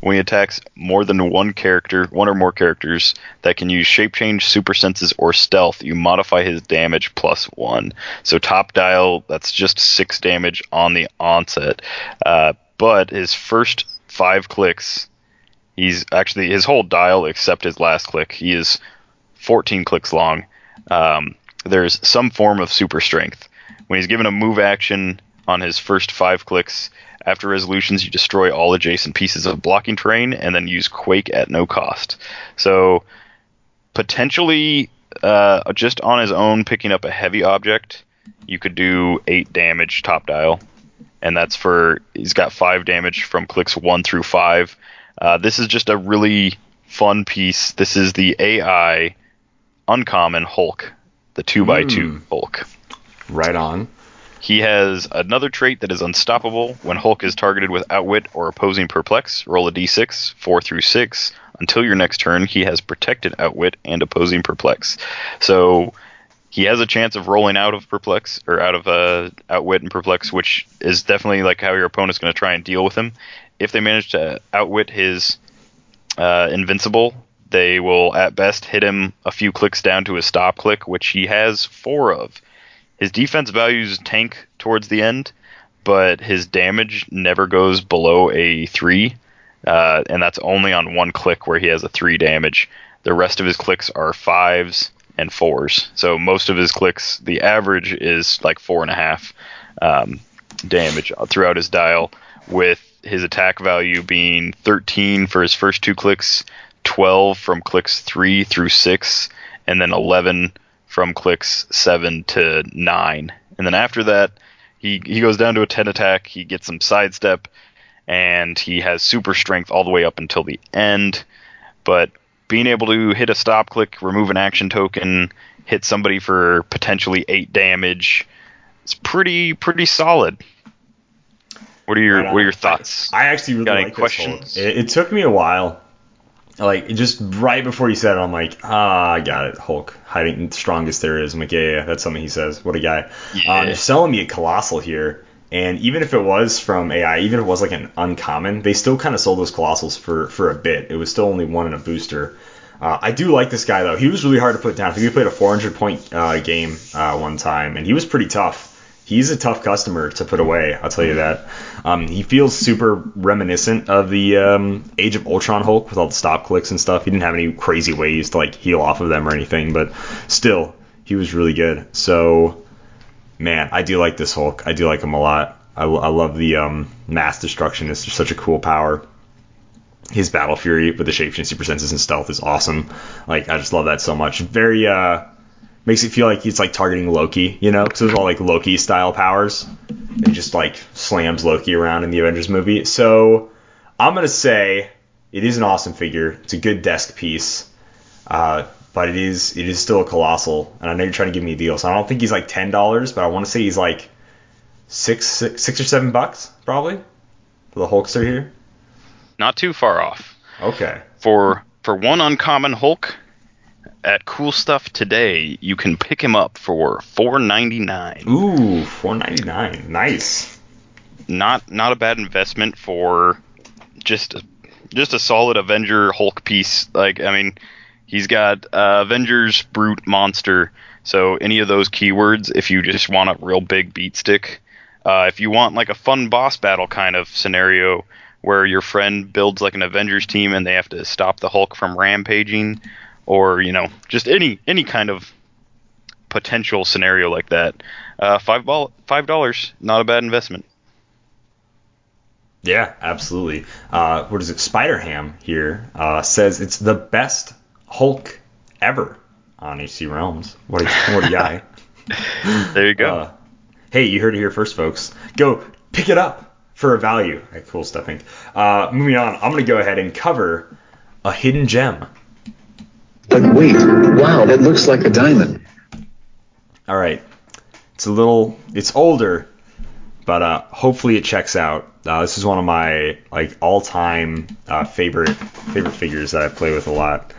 When he attacks more than one character, one or more characters that can use shape change, super senses, or stealth, you modify his damage plus one. So top dial, that's just six damage on the onset. Uh, but his first five clicks, he's actually his whole dial except his last click. He is 14 clicks long. Um, there's some form of super strength. When he's given a move action on his first five clicks, after resolutions, you destroy all adjacent pieces of blocking terrain and then use Quake at no cost. So, potentially, uh, just on his own, picking up a heavy object, you could do 8 damage top dial. And that's for, he's got 5 damage from clicks 1 through 5. Uh, this is just a really fun piece. This is the AI uncommon Hulk, the 2x2 Hulk. Right on. He has another trait that is unstoppable. When Hulk is targeted with Outwit or opposing Perplex, roll a d6, 4 through 6. Until your next turn, he has protected Outwit and opposing Perplex. So he has a chance of rolling out of Perplex, or out of uh, Outwit and Perplex, which is definitely like how your opponent's going to try and deal with him. If they manage to outwit his uh, Invincible, they will at best hit him a few clicks down to his stop click, which he has four of. His defense values tank towards the end, but his damage never goes below a three, uh, and that's only on one click where he has a three damage. The rest of his clicks are fives and fours. So most of his clicks, the average is like four and a half um, damage throughout his dial, with his attack value being 13 for his first two clicks, 12 from clicks three through six, and then 11 from clicks seven to nine. And then after that, he he goes down to a 10 attack. He gets some sidestep, and he has super strength all the way up until the end. But being able to hit a stop click, remove an action token, hit somebody for potentially eight damage, it's pretty pretty solid. What are your what are your thoughts? I actually really Got any like questions? It, it took me a while. Like just right before he said it, I'm like, ah, I got it. Hulk hiding strongest there is. I'm like, yeah, yeah, that's something he says. What a guy. Yeah. Um, you're selling me a colossal here, and even if it was from AI, even if it was like an uncommon, they still kind of sold those colossals for for a bit. It was still only one in a booster. Uh, I do like this guy though. He was really hard to put down. I think we played a 400 point uh, game uh, one time, and he was pretty tough. He's a tough customer to put away. I'll tell you that. Um, he feels super reminiscent of the um, Age of Ultron Hulk with all the stop clicks and stuff. He didn't have any crazy ways to like heal off of them or anything, but still, he was really good. So, man, I do like this Hulk. I do like him a lot. I, I love the um, mass destruction. It's just such a cool power his battle fury with the shapeshifting super senses and stealth is awesome. Like I just love that so much. Very uh makes it feel like he's like targeting Loki, you know, because it's all like Loki style powers. And just like slams Loki around in the Avengers movie. So I'm gonna say it is an awesome figure. It's a good desk piece. Uh, but it is it is still a colossal, and I know you're trying to give me a deal, so I don't think he's like ten dollars, but I want to say he's like six, six six or seven bucks probably for the Hulkster here. Not too far off. Okay. For for one uncommon Hulk at Cool Stuff today, you can pick him up for four ninety nine. Ooh, four ninety nine. Nice. Not not a bad investment for just a, just a solid Avenger Hulk piece. Like I mean, he's got uh, Avengers Brute Monster. So any of those keywords, if you just want a real big beat stick, uh, if you want like a fun boss battle kind of scenario where your friend builds like an Avengers team and they have to stop the Hulk from rampaging, or you know just any any kind of potential scenario like that, uh, five ball five dollars, not a bad investment. Yeah, absolutely. Uh, what is it? Spider Ham here uh, says it's the best Hulk ever on HC Realms. What a what a guy. There you go. Uh, hey, you heard it here first, folks. Go pick it up for a value. Cool stuff, Hank. Uh, moving on, I'm gonna go ahead and cover a hidden gem. But wait, wow, that looks like a diamond. All right, it's a little, it's older, but uh, hopefully it checks out. Uh, this is one of my like all-time uh, favorite favorite figures that I play with a lot.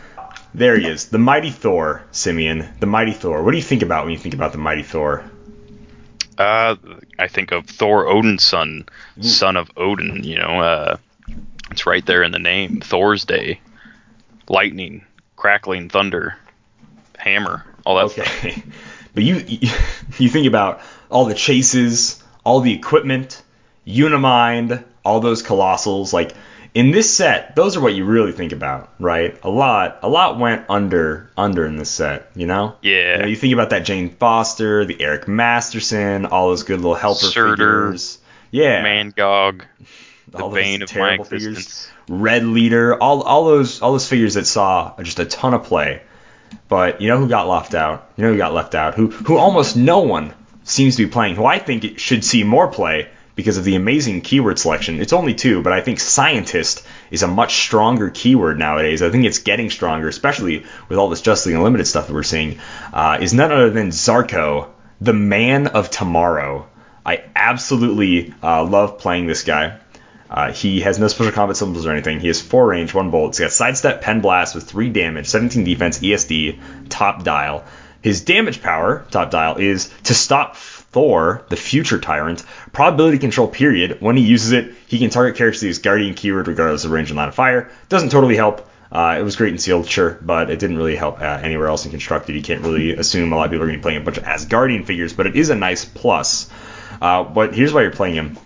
There he is, the Mighty Thor, Simeon. The Mighty Thor. What do you think about when you think about the Mighty Thor? Uh, I think of Thor Odin's son, son of Odin. You know, uh, it's right there in the name. Thor's Day, lightning, crackling thunder, hammer, all that stuff. Okay, but you you think about all the chases, all the equipment, Unimind, all those colossals. Like in this set, those are what you really think about, right? A lot, a lot went under under in this set. You know? Yeah. You, know, you think about that Jane Foster, the Eric Masterson, all those good little helper Surtur, figures. Yeah. Mangog, the all bane of my existence. figures. Red Leader, all all those all those figures that saw just a ton of play. But you know who got left out? You know who got left out? Who who almost no one seems to be playing. Who I think should see more play because of the amazing keyword selection. It's only two, but I think scientist is a much stronger keyword nowadays. I think it's getting stronger, especially with all this League Unlimited stuff that we're seeing. Uh, is none other than Zarko, the man of tomorrow. I absolutely uh, love playing this guy. Uh, he has no special combat symbols or anything. He has four range, one bolt. He's got sidestep, pen blast with three damage, 17 defense, ESD, top dial. His damage power, top dial, is to stop Thor, the future tyrant, probability control period. When he uses it, he can target characters with Asgardian keyword regardless of range and line of fire. Doesn't totally help. Uh, it was great in sealed, sure, but it didn't really help uh, anywhere else in constructed. You can't really assume a lot of people are going to be playing a bunch of Asgardian figures, but it is a nice plus. Uh, but here's why you're playing him.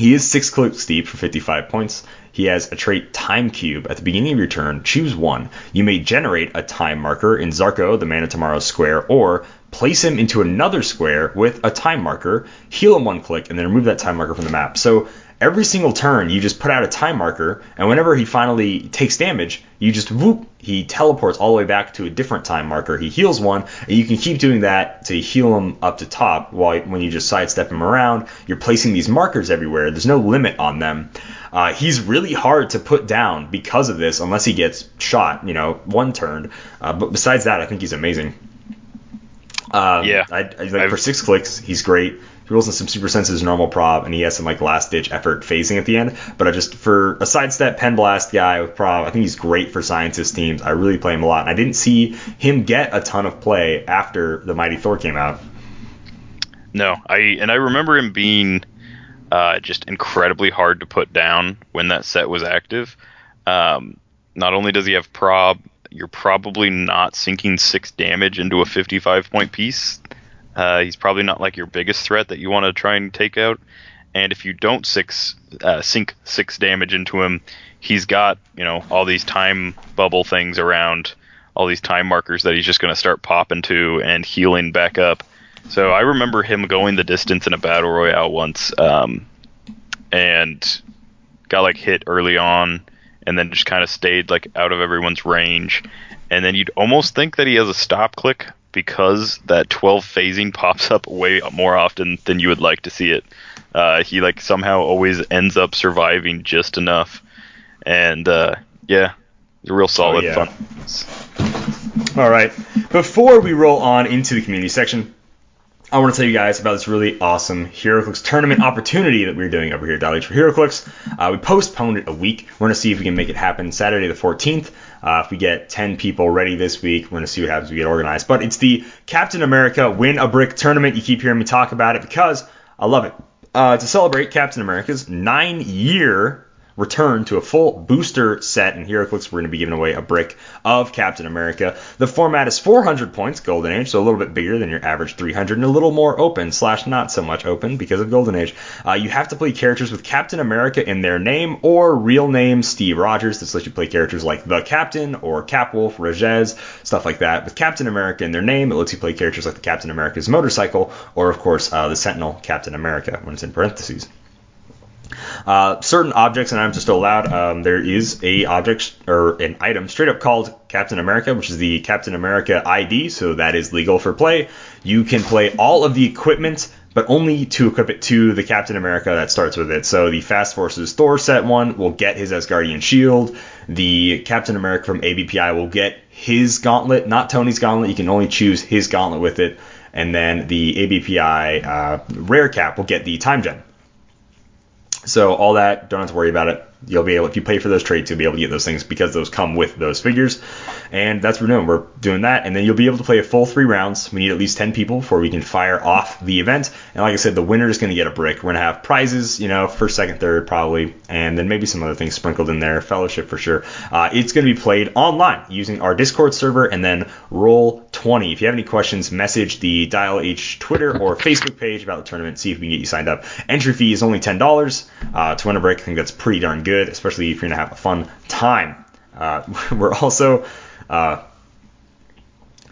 He is six clicks deep for 55 points. He has a trait Time Cube. At the beginning of your turn, choose one. You may generate a time marker in Zarko, the Man of Tomorrow square, or place him into another square with a time marker, heal him one click, and then remove that time marker from the map. So every single turn you just put out a time marker, and whenever he finally takes damage, you just whoop, he teleports all the way back to a different time marker. He heals one, and you can keep doing that to heal him up to top. While when you just sidestep him around, you're placing these markers everywhere. There's no limit on them. Uh, he's really hard to put down because of this, unless he gets shot, you know, one turn. Uh, but besides that, I think he's amazing. Um, Yeah. I, I, like for six clicks, he's great. He rolls in some super senses normal prob, and he has some like last ditch effort phasing at the end. But I just for a sidestep pen blast guy with prob, I think he's great for scientist teams. I really play him a lot, and I didn't see him get a ton of play after the Mighty Thor came out. No, I and I remember him being uh, just incredibly hard to put down when that set was active. Um, not only does he have prob, you're probably not sinking six damage into a 55 point piece. Uh, he's probably not like your biggest threat that you want to try and take out. And if you don't six uh, sink six damage into him, he's got you know all these time bubble things around, all these time markers that he's just going to start popping to and healing back up. So I remember him going the distance in a battle royale once, um, and got like hit early on, and then just kind of stayed like out of everyone's range. And then you'd almost think that he has a stop click because that 12 phasing pops up way more often than you would like to see it. Uh, he like somehow always ends up surviving just enough, and uh, yeah, a real solid yeah. fun. All right. Before we roll on into the community section, I want to tell you guys about this really awesome HeroClix tournament opportunity that we're doing over here at Dial for HeroClix. Uh, we postponed it a week. We're going to see if we can make it happen Saturday the 14th. Uh, if we get 10 people ready this week, we're going to see what happens. We get organized. But it's the Captain America Win a Brick tournament. You keep hearing me talk about it because I love it. Uh, to celebrate Captain America's nine year return to a full booster set in HeroClix. We're going to be giving away a brick of Captain America. The format is 400 points, Golden Age, so a little bit bigger than your average 300 and a little more open slash not so much open because of Golden Age. Uh, you have to play characters with Captain America in their name or real name Steve Rogers. This lets you play characters like the Captain or Capwolf, Regez, stuff like that. With Captain America in their name, it lets you play characters like the Captain America's motorcycle or, of course, uh, the Sentinel Captain America when it's in parentheses. Uh, certain objects and items are still allowed. Um, there is a object or an item straight up called Captain America, which is the Captain America ID, so that is legal for play. You can play all of the equipment, but only to equip it to the Captain America that starts with it. So the Fast Forces Thor set one will get his Asgardian shield. The Captain America from ABPI will get his gauntlet, not Tony's gauntlet. You can only choose his gauntlet with it. And then the ABPI uh, rare cap will get the time gem. So all that, don't have to worry about it. You'll be able, if you pay for those traits, you'll be able to get those things because those come with those figures. And that's what we're doing. We're doing that, and then you'll be able to play a full three rounds. We need at least 10 people before we can fire off the event. And like I said, the winner is going to get a brick. We're going to have prizes, you know, first, second, third, probably, and then maybe some other things sprinkled in there. Fellowship for sure. Uh, it's going to be played online using our Discord server and then Roll20. If you have any questions, message the Dial H Twitter or Facebook page about the tournament. See if we can get you signed up. Entry fee is only $10 uh, to win a brick. I think that's pretty darn good, especially if you're to have a fun time. Uh, we're also uh,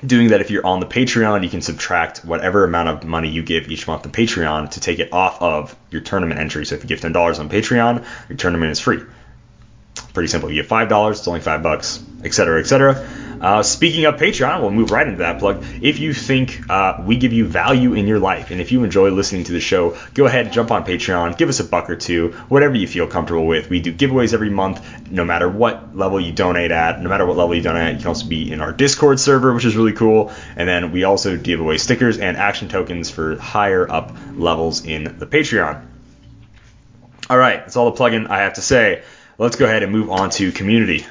doing that if you're on the Patreon, you can subtract whatever amount of money you give each month to Patreon to take it off of your tournament entry. So if you give $10 on Patreon, your tournament is free. Pretty simple. You get $5, it's only 5 bucks, etc., etc. Uh, speaking of Patreon, we'll move right into that plug. If you think uh, we give you value in your life, and if you enjoy listening to the show, go ahead, jump on Patreon, give us a buck or two, whatever you feel comfortable with. We do giveaways every month, no matter what level you donate at. No matter what level you donate at, you can also be in our Discord server, which is really cool. And then we also give away stickers and action tokens for higher up levels in the Patreon. All right, that's all the plug-in I have to say. Let's go ahead and move on to community.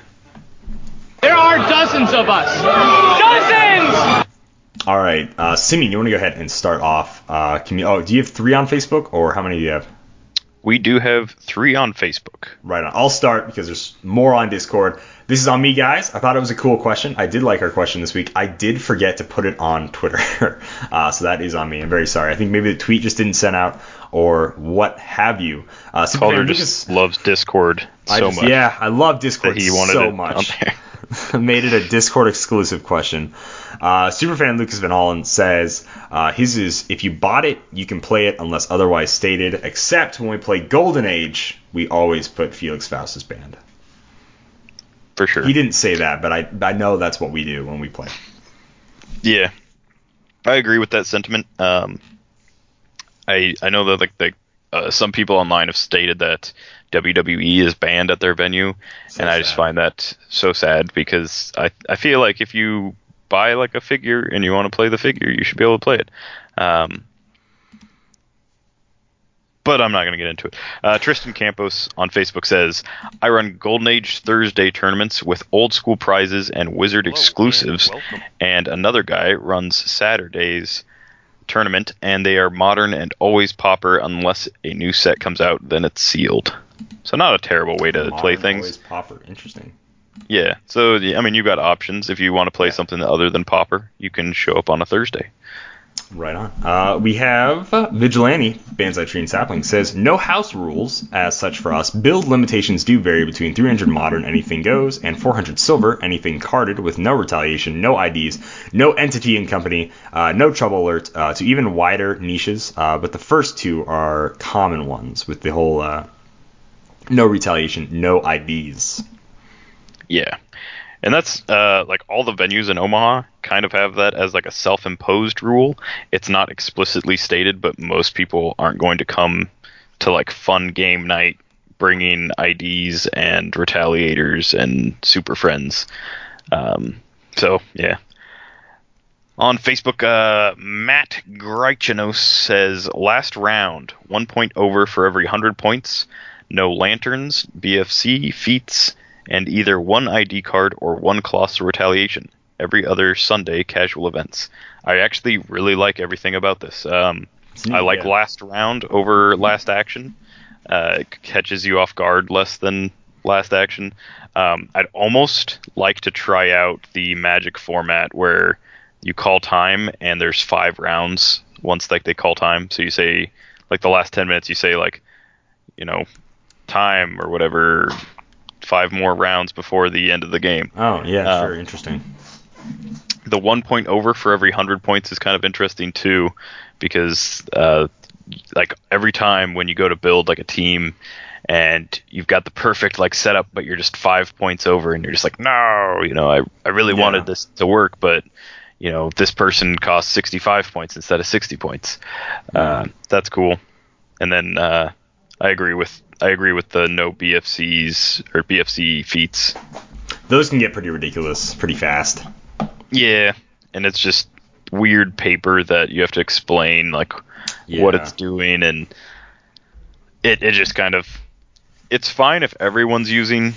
There are dozens of us. Dozens! All right, uh, Simeon, you want to go ahead and start off? Uh, can you, oh, do you have three on Facebook, or how many do you have? We do have three on Facebook. Right on. I'll start because there's more on Discord. This is on me, guys. I thought it was a cool question. I did like our question this week. I did forget to put it on Twitter, uh, so that is on me. I'm very sorry. I think maybe the tweet just didn't send out, or what have you. Uh, Calder just loves Discord so just- much. Yeah, I love Discord he wanted so much. Made it a Discord exclusive question. Uh, Superfan Lucas Van Hollen says uh, his is if you bought it, you can play it unless otherwise stated. Except when we play Golden Age, we always put Felix Faust's banned. For sure. He didn't say that, but I I know that's what we do when we play. Yeah, I agree with that sentiment. Um, I I know that like the uh, some people online have stated that WWE is banned at their venue, So and I just find that so sad because I I feel like if you buy like a figure and you want to play the figure, you should be able to play it. Um, but I'm not going to get into it. Uh, Tristan Campos on Facebook says, I run Golden Age Thursday tournaments with old school prizes and Wizard exclusives, and another guy runs Saturdays tournament, and they are modern and always popper unless a new set comes out, then it's sealed. So not a terrible way to play things. Always popper. Interesting. Yeah. So I mean, you've got options. If you want to play something other than popper, you can show up on a Thursday. Right on. Uh, we have Vigilante, Banzai Tree and Sapling, says no house rules as such for us. Build limitations do vary between 300 modern, anything goes, and 400 silver, anything carded, with no retaliation, no IDs, no entity and company, uh, no trouble alert, uh, to even wider niches. Uh, but the first two are common ones with the whole uh, no retaliation, no IDs. Yeah. And that's uh, like all the venues in Omaha kind of have that as like a self-imposed rule. It's not explicitly stated, but most people aren't going to come to like fun game night bringing IDs and retaliators and super friends. Um, so yeah. On Facebook, uh, Matt Greichanos says last round, one point over for every hundred points. No lanterns, BFC, feats, and either one ID card or one colossal retaliation. Every other Sunday, casual events. I actually really like everything about this. Um, I like yeah. last round over last action. Uh, it catches you off guard less than last action. Um, I'd almost like to try out the Magic format where you call time and there's five rounds once like they call time. So you say like the last ten minutes, you say like, you know, time or whatever, five more rounds before the end of the game. Oh, yeah, Uh, sure. Interesting. The one point over for every hundred points is kind of interesting too, because uh, like every time when you go to build like a team and you've got the perfect like setup, but you're just five points over, and you're just like, no, you know, I I really Yeah. wanted this to work, but you know, this person costs 65 points instead of 60 points. Uh, that's cool. And then uh, I agree with I agree with the no BFCs or BFC feats. Those can get pretty ridiculous pretty fast. Yeah, and it's just weird paper that you have to explain like what it's doing and it it just kind of it's fine if everyone's using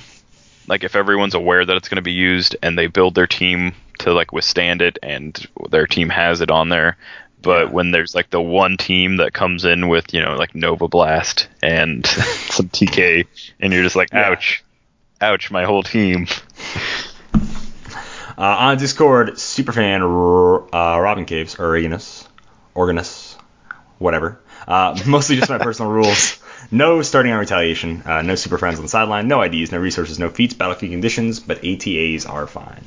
like if everyone's aware that it's going to be used and they build their team to like withstand it and their team has it on there but Yeah. when there's like the one team that comes in with you know like Nova Blast and some TK and you're just like Yeah. ouch ouch my whole team Uh, on Discord, superfan uh, Robin Caves, Oreganus, Organus, whatever. Uh, mostly just my personal rules. No starting on retaliation, uh, no super friends on the sideline, no IDs, no resources, no feats, battlefield conditions, but ATAs are fine.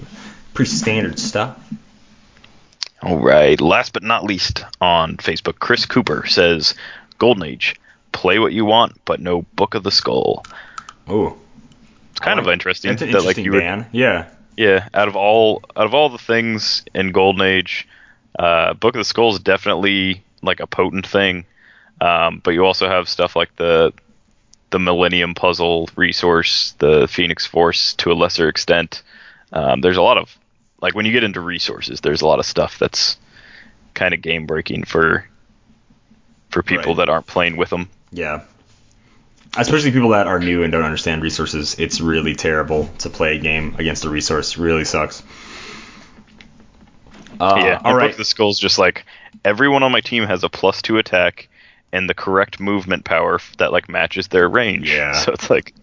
Pretty standard stuff. All right. Last but not least, on Facebook, Chris Cooper says, "Golden Age, play what you want, but no Book of the Skull." Ooh, It's kind of interesting that's an that interesting like ban. Yeah, yeah. Out of all out of all the things in Golden Age, uh, Book of the Skull is definitely like a potent thing. Um, but you also have stuff like the the Millennium Puzzle resource, the Phoenix Force to a lesser extent. Um, there's a lot of like when you get into resources, there's a lot of stuff that's kind of game breaking for for people Right. that aren't playing with them. yeah. Especially people that are new and don't understand resources, it's really terrible to play a game against a resource. Really sucks. Uh, yeah, all right. The Skull's just like everyone on my team has a plus two attack, and the correct movement power that like matches their range. Yeah. So it's like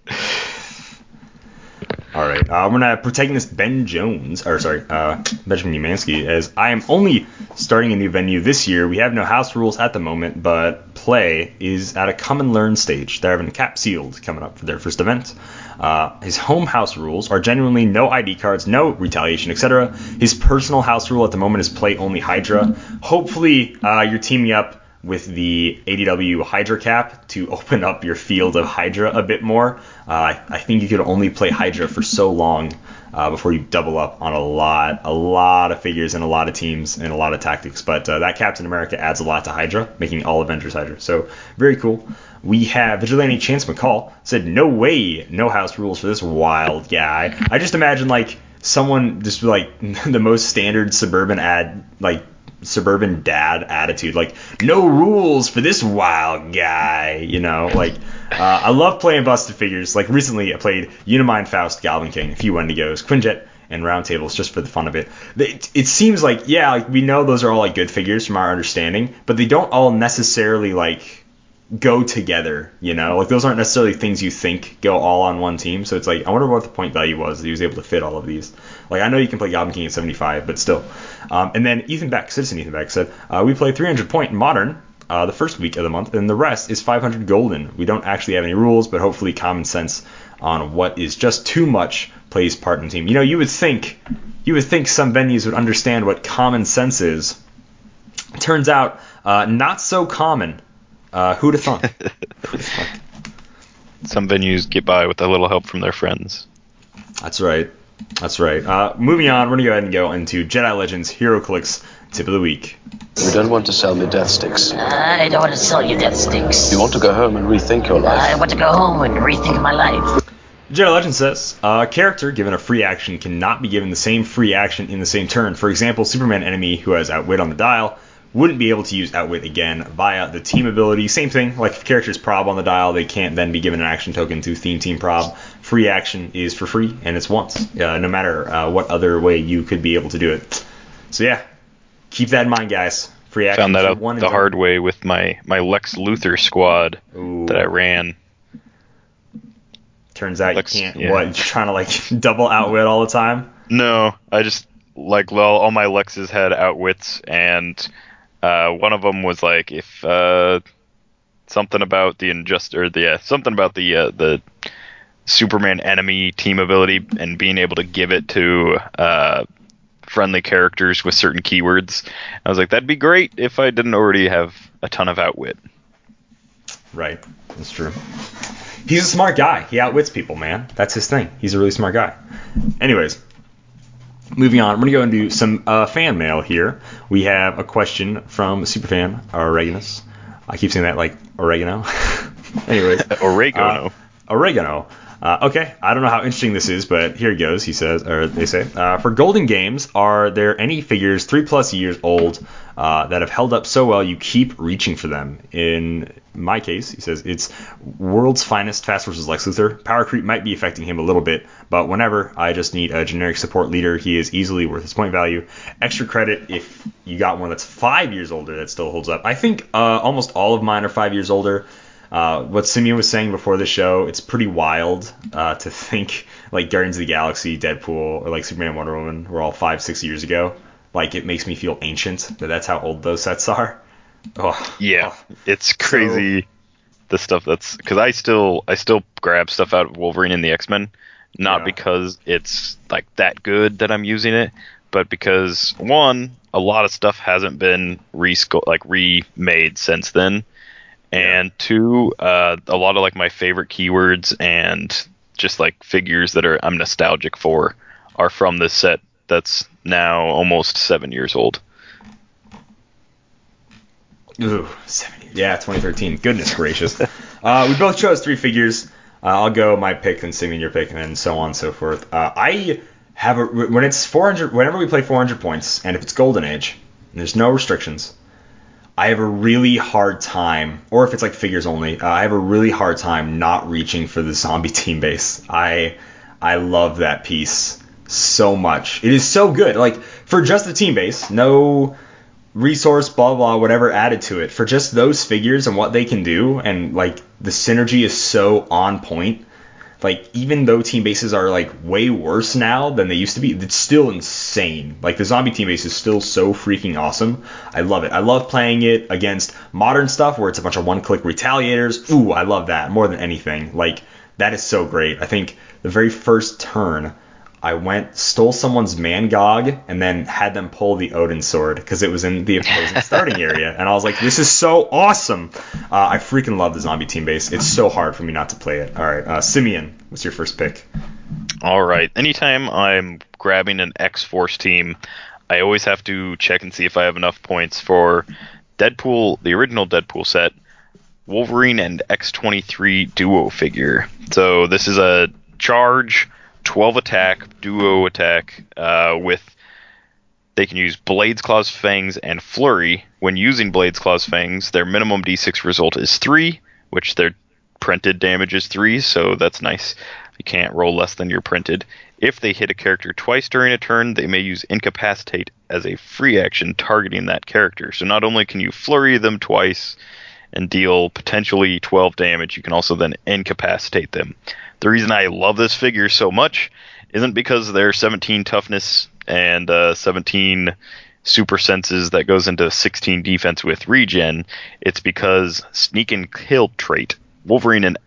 All right, uh, we're gonna protagonist Ben Jones, or sorry, uh, Benjamin Umansky, as I am only starting a new venue this year. We have no house rules at the moment, but play is at a come and learn stage. They're having a cap sealed coming up for their first event. Uh, his home house rules are genuinely no ID cards, no retaliation, etc. His personal house rule at the moment is play only Hydra. Hopefully, uh, you're teaming up with the ADW Hydra cap to open up your field of Hydra a bit more. Uh, I, think you could only play Hydra for so long uh, before you double up on a lot, a lot of figures and a lot of teams and a lot of tactics. But uh, that Captain America adds a lot to Hydra, making all Avengers Hydra. So very cool. We have Vigilante Chance McCall said, "No way, no house rules for this wild guy." I just imagine like someone just like the most standard suburban ad like suburban dad attitude like no rules for this wild guy you know like uh, i love playing busted figures like recently i played unimind faust goblin king a few wendigos quinjet and roundtables just for the fun of it it, it seems like yeah like we know those are all like good figures from our understanding but they don't all necessarily like go together, you know? Like those aren't necessarily things you think go all on one team. So it's like I wonder what the point value was that he was able to fit all of these. Like I know you can play Goblin King at 75, but still. Um, and then Ethan Beck, Citizen Ethan Beck said, uh, we play 300 point in modern. Uh, the first week of the month, and the rest is 500 golden. We don't actually have any rules, but hopefully common sense on what is just too much plays part in the team. You know, you would think, you would think some venues would understand what common sense is. Turns out, uh, not so common. Uh, who'd have thought? Who'd have thought? some venues get by with a little help from their friends. That's right. That's right. Uh, moving on, we're gonna go ahead and go into Jedi Legends HeroClix Tip of the Week. You don't want to sell me death sticks. I don't want to sell you death sticks. You want to go home and rethink your life. I want to go home and rethink my life. Jedi Legend says a character given a free action cannot be given the same free action in the same turn. For example, Superman enemy who has Outwit on the dial wouldn't be able to use Outwit again via the team ability. Same thing, like if characters prob on the dial, they can't then be given an action token to theme team prob. Free action is for free and it's once, uh, no matter uh, what other way you could be able to do it. So yeah, keep that in mind, guys. Free action. Found that out the done. hard way with my my Lex Luthor squad Ooh. that I ran. Turns out Lex- you can't. yeah. What? You're trying to like double outwit all the time. No, I just like well, all my Lexes had outwits, and uh, one of them was like if uh, something about the injust or the uh, something about the uh, the Superman enemy team ability and being able to give it to uh, friendly characters with certain keywords. I was like, that'd be great if I didn't already have a ton of outwit. Right. That's true. He's a smart guy. He outwits people, man. That's his thing. He's a really smart guy. Anyways, moving on. We're gonna go into some uh, fan mail here. We have a question from superfan Oreganus. I keep saying that like oregano. Anyways, Oregano. Uh, oregano. Uh, okay, I don't know how interesting this is, but here it goes. He says, or they say, uh, for Golden Games, are there any figures three plus years old uh, that have held up so well you keep reaching for them? In my case, he says it's World's Finest Fast Forces Lex Luthor. Power creep might be affecting him a little bit, but whenever I just need a generic support leader, he is easily worth his point value. Extra credit if you got one that's five years older that still holds up. I think uh, almost all of mine are five years older. Uh, what Simeon was saying before the show, it's pretty wild uh, to think like Guardians of the Galaxy, Deadpool, or like Superman Wonder Woman were all five, six years ago. Like it makes me feel ancient that that's how old those sets are. Oh, Yeah, it's crazy the stuff that's because I still I still grab stuff out of Wolverine and the X Men, not Yeah. because it's like that good that I'm using it, but because one, a lot of stuff hasn't been resco- like remade since then, and two, uh, a lot of like my favorite keywords and just like figures that are I'm nostalgic for are from this set that's now almost seven years old. Ooh, 70. Yeah, 2013. Goodness gracious. uh, we both chose three figures. Uh, I'll go my pick, then Simeon your pick, and then so on and so forth. Uh, I have a when it's 400. Whenever we play 400 points, and if it's Golden Age, and there's no restrictions. I have a really hard time, or if it's like figures only, uh, I have a really hard time not reaching for the zombie team base. I I love that piece so much. It is so good. Like for just the team base, no resource, blah blah, whatever added to it for just those figures and what they can do, and like the synergy is so on point. Like even though team bases are like way worse now than they used to be, it's still insane. Like the zombie team base is still so freaking awesome. I love it. I love playing it against modern stuff where it's a bunch of one-click retaliators. Ooh, I love that more than anything. Like that is so great. I think the very first turn I went, stole someone's Mangog, and then had them pull the Odin sword because it was in the opposing starting area. And I was like, this is so awesome. Uh, I freaking love the zombie team base. It's so hard for me not to play it. All right, uh, Simeon, what's your first pick? All right. Anytime I'm grabbing an X Force team, I always have to check and see if I have enough points for Deadpool, the original Deadpool set, Wolverine, and X23 duo figure. So this is a charge 12 attack, duo attack, uh, with they can use Blades, Claws, Fangs, and Flurry. When using Blades, Claws, Fangs, their minimum d6 result is 3, which their printed damage is 3, so that's nice. You can't roll less than your printed. If they hit a character twice during a turn, they may use Incapacitate as a free action targeting that character. So not only can you flurry them twice and deal potentially 12 damage, you can also then incapacitate them. The reason I love this figure so much isn't because they're 17 toughness and uh, 17 super senses that goes into 16 defense with regen. It's because sneak and kill trait. Wolverine and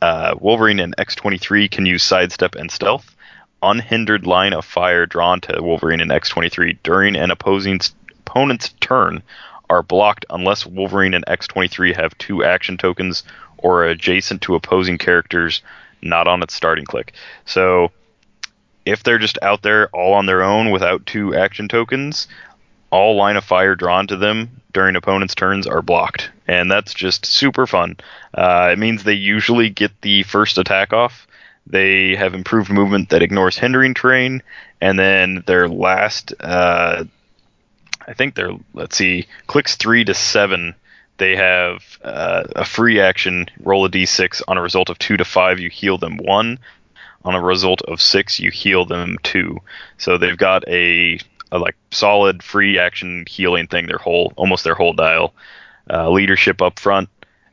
uh, Wolverine and X23 can use sidestep and stealth. Unhindered line of fire drawn to Wolverine and X23 during an opposing opponent's turn are blocked unless Wolverine and X23 have two action tokens or are adjacent to opposing characters not on its starting click. So if they're just out there all on their own without two action tokens, all line of fire drawn to them during opponents' turns are blocked, and that's just super fun. Uh, it means they usually get the first attack off. They have improved movement that ignores hindering terrain, and then their last, uh, I think they're let's see, clicks three to seven. They have uh, a free action roll a d6 on a result of two to five. You heal them one. On a result of six, you heal them two. So they've got a a like solid free action healing thing their whole almost their whole dial uh, leadership up front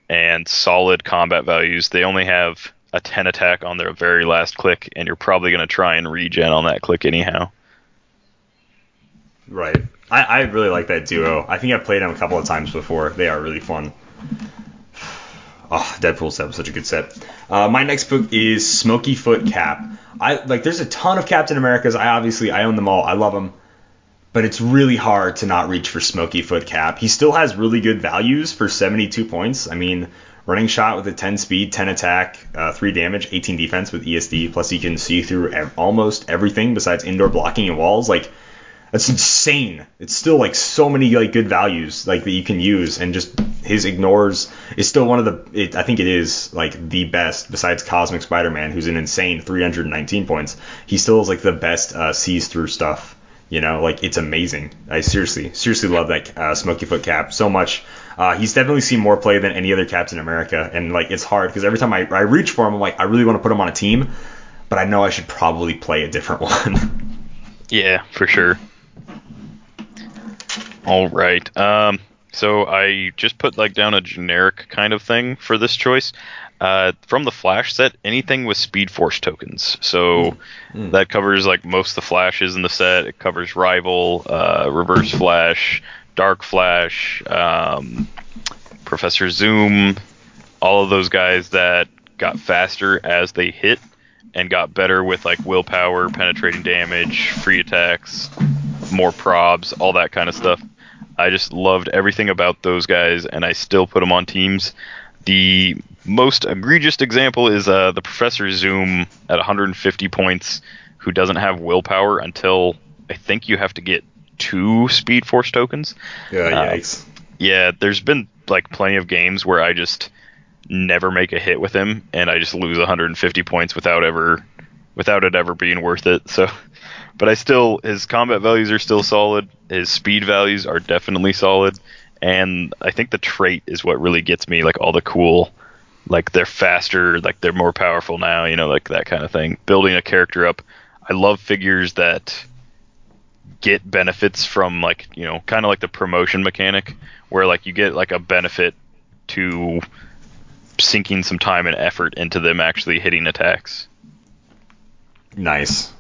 and solid combat values they only have a 10 attack on their very last click and you're probably going to try and regen on that click anyhow Right. I, I really like that duo. I think I've played them a couple of times before. They are really fun. Oh, Deadpool set was such a good set. Uh, my next book is Smoky Foot Cap. I like. There's a ton of Captain Americas. I obviously I own them all. I love them, but it's really hard to not reach for Smoky Foot Cap. He still has really good values for 72 points. I mean, running shot with a 10 speed, 10 attack, uh, 3 damage, 18 defense with ESD. Plus, he can see through almost everything besides indoor blocking and walls. Like that's insane. It's still like so many like good values like that you can use, and just his ignores is still one of the. It, I think it is like the best besides Cosmic Spider-Man, who's an insane 319 points. He still is like the best uh, sees through stuff. You know, like it's amazing. I seriously, seriously love that uh, Smoky Foot Cap so much. Uh, he's definitely seen more play than any other Captain America, and like it's hard because every time I, I reach for him, I'm like I really want to put him on a team, but I know I should probably play a different one. yeah for sure all right um so i just put like down a generic kind of thing for this choice uh, from the Flash set, anything with Speed Force tokens. So Mm. that covers like most of the Flashes in the set. It covers Rival, uh, Reverse Flash, Dark Flash, um, Professor Zoom, all of those guys that got faster as they hit and got better with like willpower, penetrating damage, free attacks, more probs, all that kind of stuff. I just loved everything about those guys, and I still put them on teams. The most egregious example is uh, the Professor Zoom at 150 points, who doesn't have willpower until I think you have to get two Speed Force tokens. yeah, Uh, yikes. Yeah, there's been like plenty of games where I just never make a hit with him, and I just lose 150 points without ever, without it ever being worth it. So, but I still his combat values are still solid. His speed values are definitely solid, and I think the trait is what really gets me. Like all the cool, like they're faster, like they're more powerful now. You know, like that kind of thing. Building a character up. I love figures that get benefits from like you know kind of like the promotion mechanic where like you get like a benefit to sinking some time and effort into them actually hitting attacks. Nice.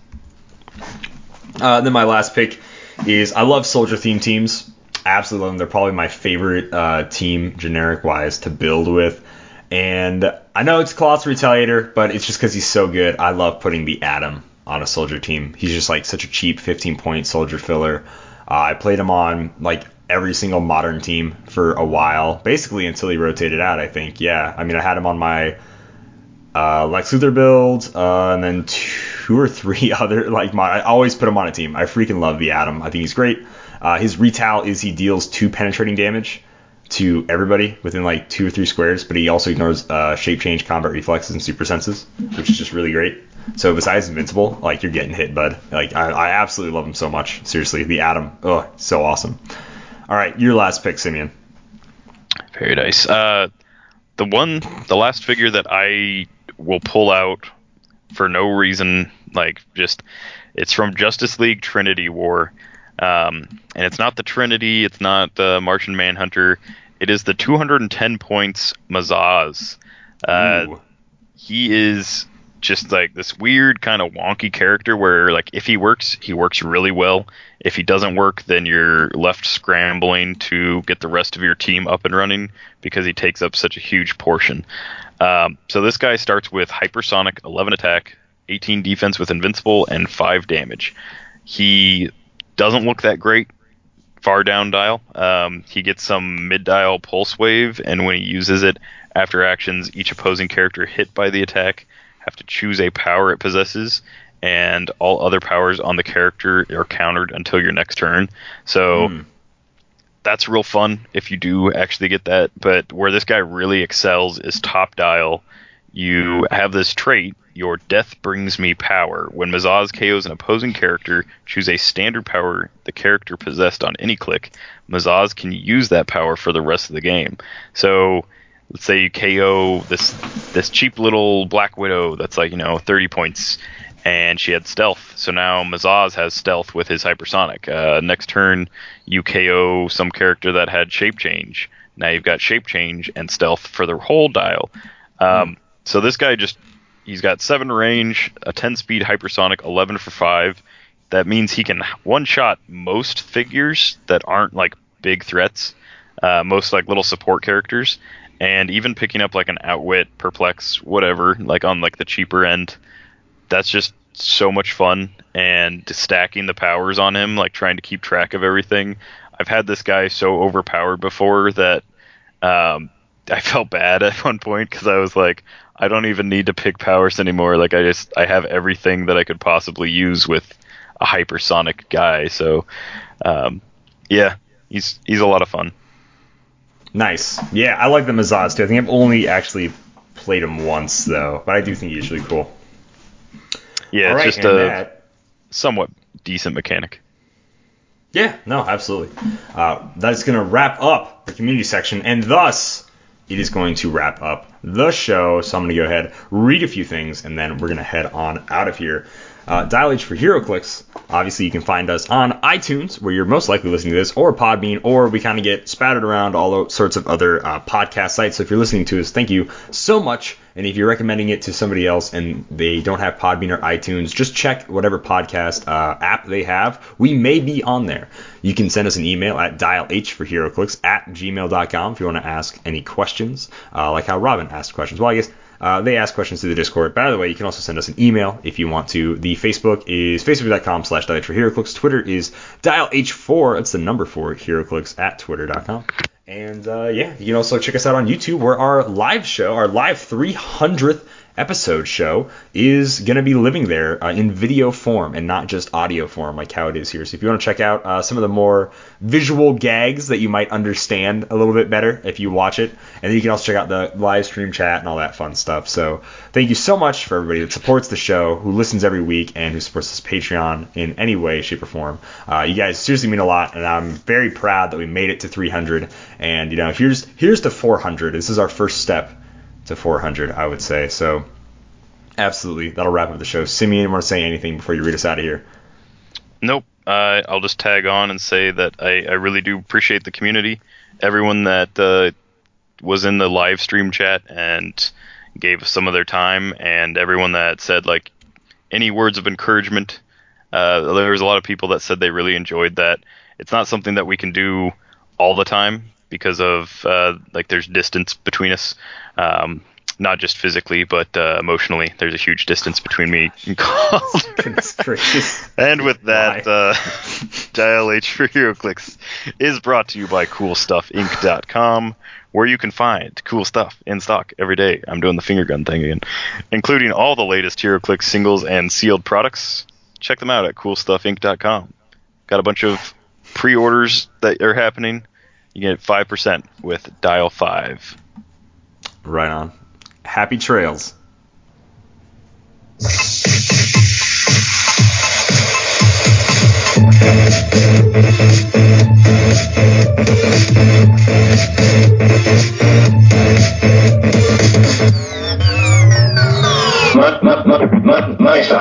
Uh, then my last pick is I love soldier theme teams. Absolutely love them. They're probably my favorite uh, team generic wise to build with. And I know it's Colossal Retaliator, but it's just because he's so good. I love putting the Atom on a soldier team. He's just like such a cheap 15 point soldier filler. Uh, I played him on like every single modern team for a while, basically until he rotated out. I think. Yeah. I mean, I had him on my uh, Lex Luthor build, uh, and then two or three other like my. I always put him on a team. I freaking love the Atom. I think he's great. Uh, his retal is he deals two penetrating damage to everybody within like two or three squares, but he also ignores uh, shape change, combat reflexes, and super senses, which is just really great. So besides invincible, like you're getting hit, bud. Like I, I absolutely love him so much. Seriously, the Atom, oh, so awesome. All right, your last pick, Simeon. Nice. Uh, the one, the last figure that I will pull out for no reason, like just, it's from Justice League Trinity War, um, and it's not the Trinity, it's not the Martian Manhunter, it is the 210 points Mazahs. Uh, he is just like this weird kind of wonky character where like if he works he works really well. If he doesn't work then you're left scrambling to get the rest of your team up and running because he takes up such a huge portion um, so this guy starts with hypersonic 11 attack 18 defense with invincible and 5 damage he doesn't look that great far down dial. Um, he gets some mid dial pulse wave, and when he uses it after actions, each opposing character hit by the attack have to choose a power it possesses, and all other powers on the character are countered until your next turn. So Hmm. That's real fun if you do actually get that. But where this guy really excels is top dial. You have this trait, your death brings me power. When Mazahs KOs an opposing character, choose a standard power the character possessed on any click. Mazahs can use that power for the rest of the game. So let's say you KO this this cheap little Black Widow that's like, you know, 30 points and she had stealth. So now Mazahs has stealth with his hypersonic. Uh, next turn, you KO some character that had shape change. Now you've got shape change and stealth for the whole dial. Um, So this guy just he's got seven range, a 10 speed hypersonic, 11 for five. That means he can one shot most figures that aren't like big threats, uh, most like little support characters, and even picking up like an outwit, perplex, whatever, like on like the cheaper end that's just so much fun and stacking the powers on him like trying to keep track of everything i've had this guy so overpowered before that um, i felt bad at one point because i was like i don't even need to pick powers anymore like i just i have everything that i could possibly use with a hypersonic guy so um, yeah he's he's a lot of fun Nice. Yeah, I like the Mazahs too. I think I've only actually played him once though, but I do think he's really cool. Yeah All it's just a that- somewhat decent mechanic Yeah, no, absolutely. Uh, that's going to wrap up the community section, and thus it is going to wrap up the show. So I'm going to go ahead, read a few things, and then we're going to head on out of here. Uh, Dial H for HeroClix. Obviously, you can find us on iTunes, where you're most likely listening to this, or Podbean, or we kind of get spattered around all sorts of other uh, podcast sites. So if you're listening to us, thank you so much. And if you're recommending it to somebody else and they don't have Podbean or iTunes, just check whatever podcast uh, app they have. We may be on there. You can send us an email at dialh for HeroClix at gmail.com if you want to ask any questions, uh, like how Robin asked questions. Well, I guess uh, they ask questions through the Discord. By the way, you can also send us an email if you want to. The Facebook is facebook.com slash dialh for HeroClix. Twitter is dial H4. That's the number for HeroClix at twitter.com. And uh, yeah, you can also check us out on YouTube where our live show, our live 300th episode show, is going to be living there uh, in video form and not just audio form like how it is here. So if you want to check out uh, some of the more visual gags that you might understand a little bit better if you watch it, and you can also check out the live stream chat and all that fun stuff. So thank you so much for everybody that supports the show, who listens every week, and who supports this Patreon in any way, shape, or form. Uh, you guys seriously mean a lot, and I'm very proud that we made it to 300. And you know, here's here's to 400. This is our first step to 400, I would say. So absolutely, that'll wrap up the show. Simeon, want to say anything before you read us out of here? Nope. uh, I'll just tag on and say that I, I really do appreciate the community, everyone that uh, was in the live stream chat and gave us some of their time, and everyone that said like any words of encouragement. Uh, there was a lot of people that said they really enjoyed that. It's not something that we can do all the time because of uh, like there's distance between us. Um, not just physically, but uh, emotionally. There's a huge distance between me and Calder. And with that, uh, Dial H for HeroClix is brought to you by CoolStuffInc.com, where you can find cool stuff in stock every day. I'm doing the finger gun thing again, including all the latest HeroClix singles and sealed products. Check them out at CoolStuffInc.com. Got a bunch of pre-orders that are happening. You get five percent with Dial Five. Right on. Happy trails. My my my my my nice.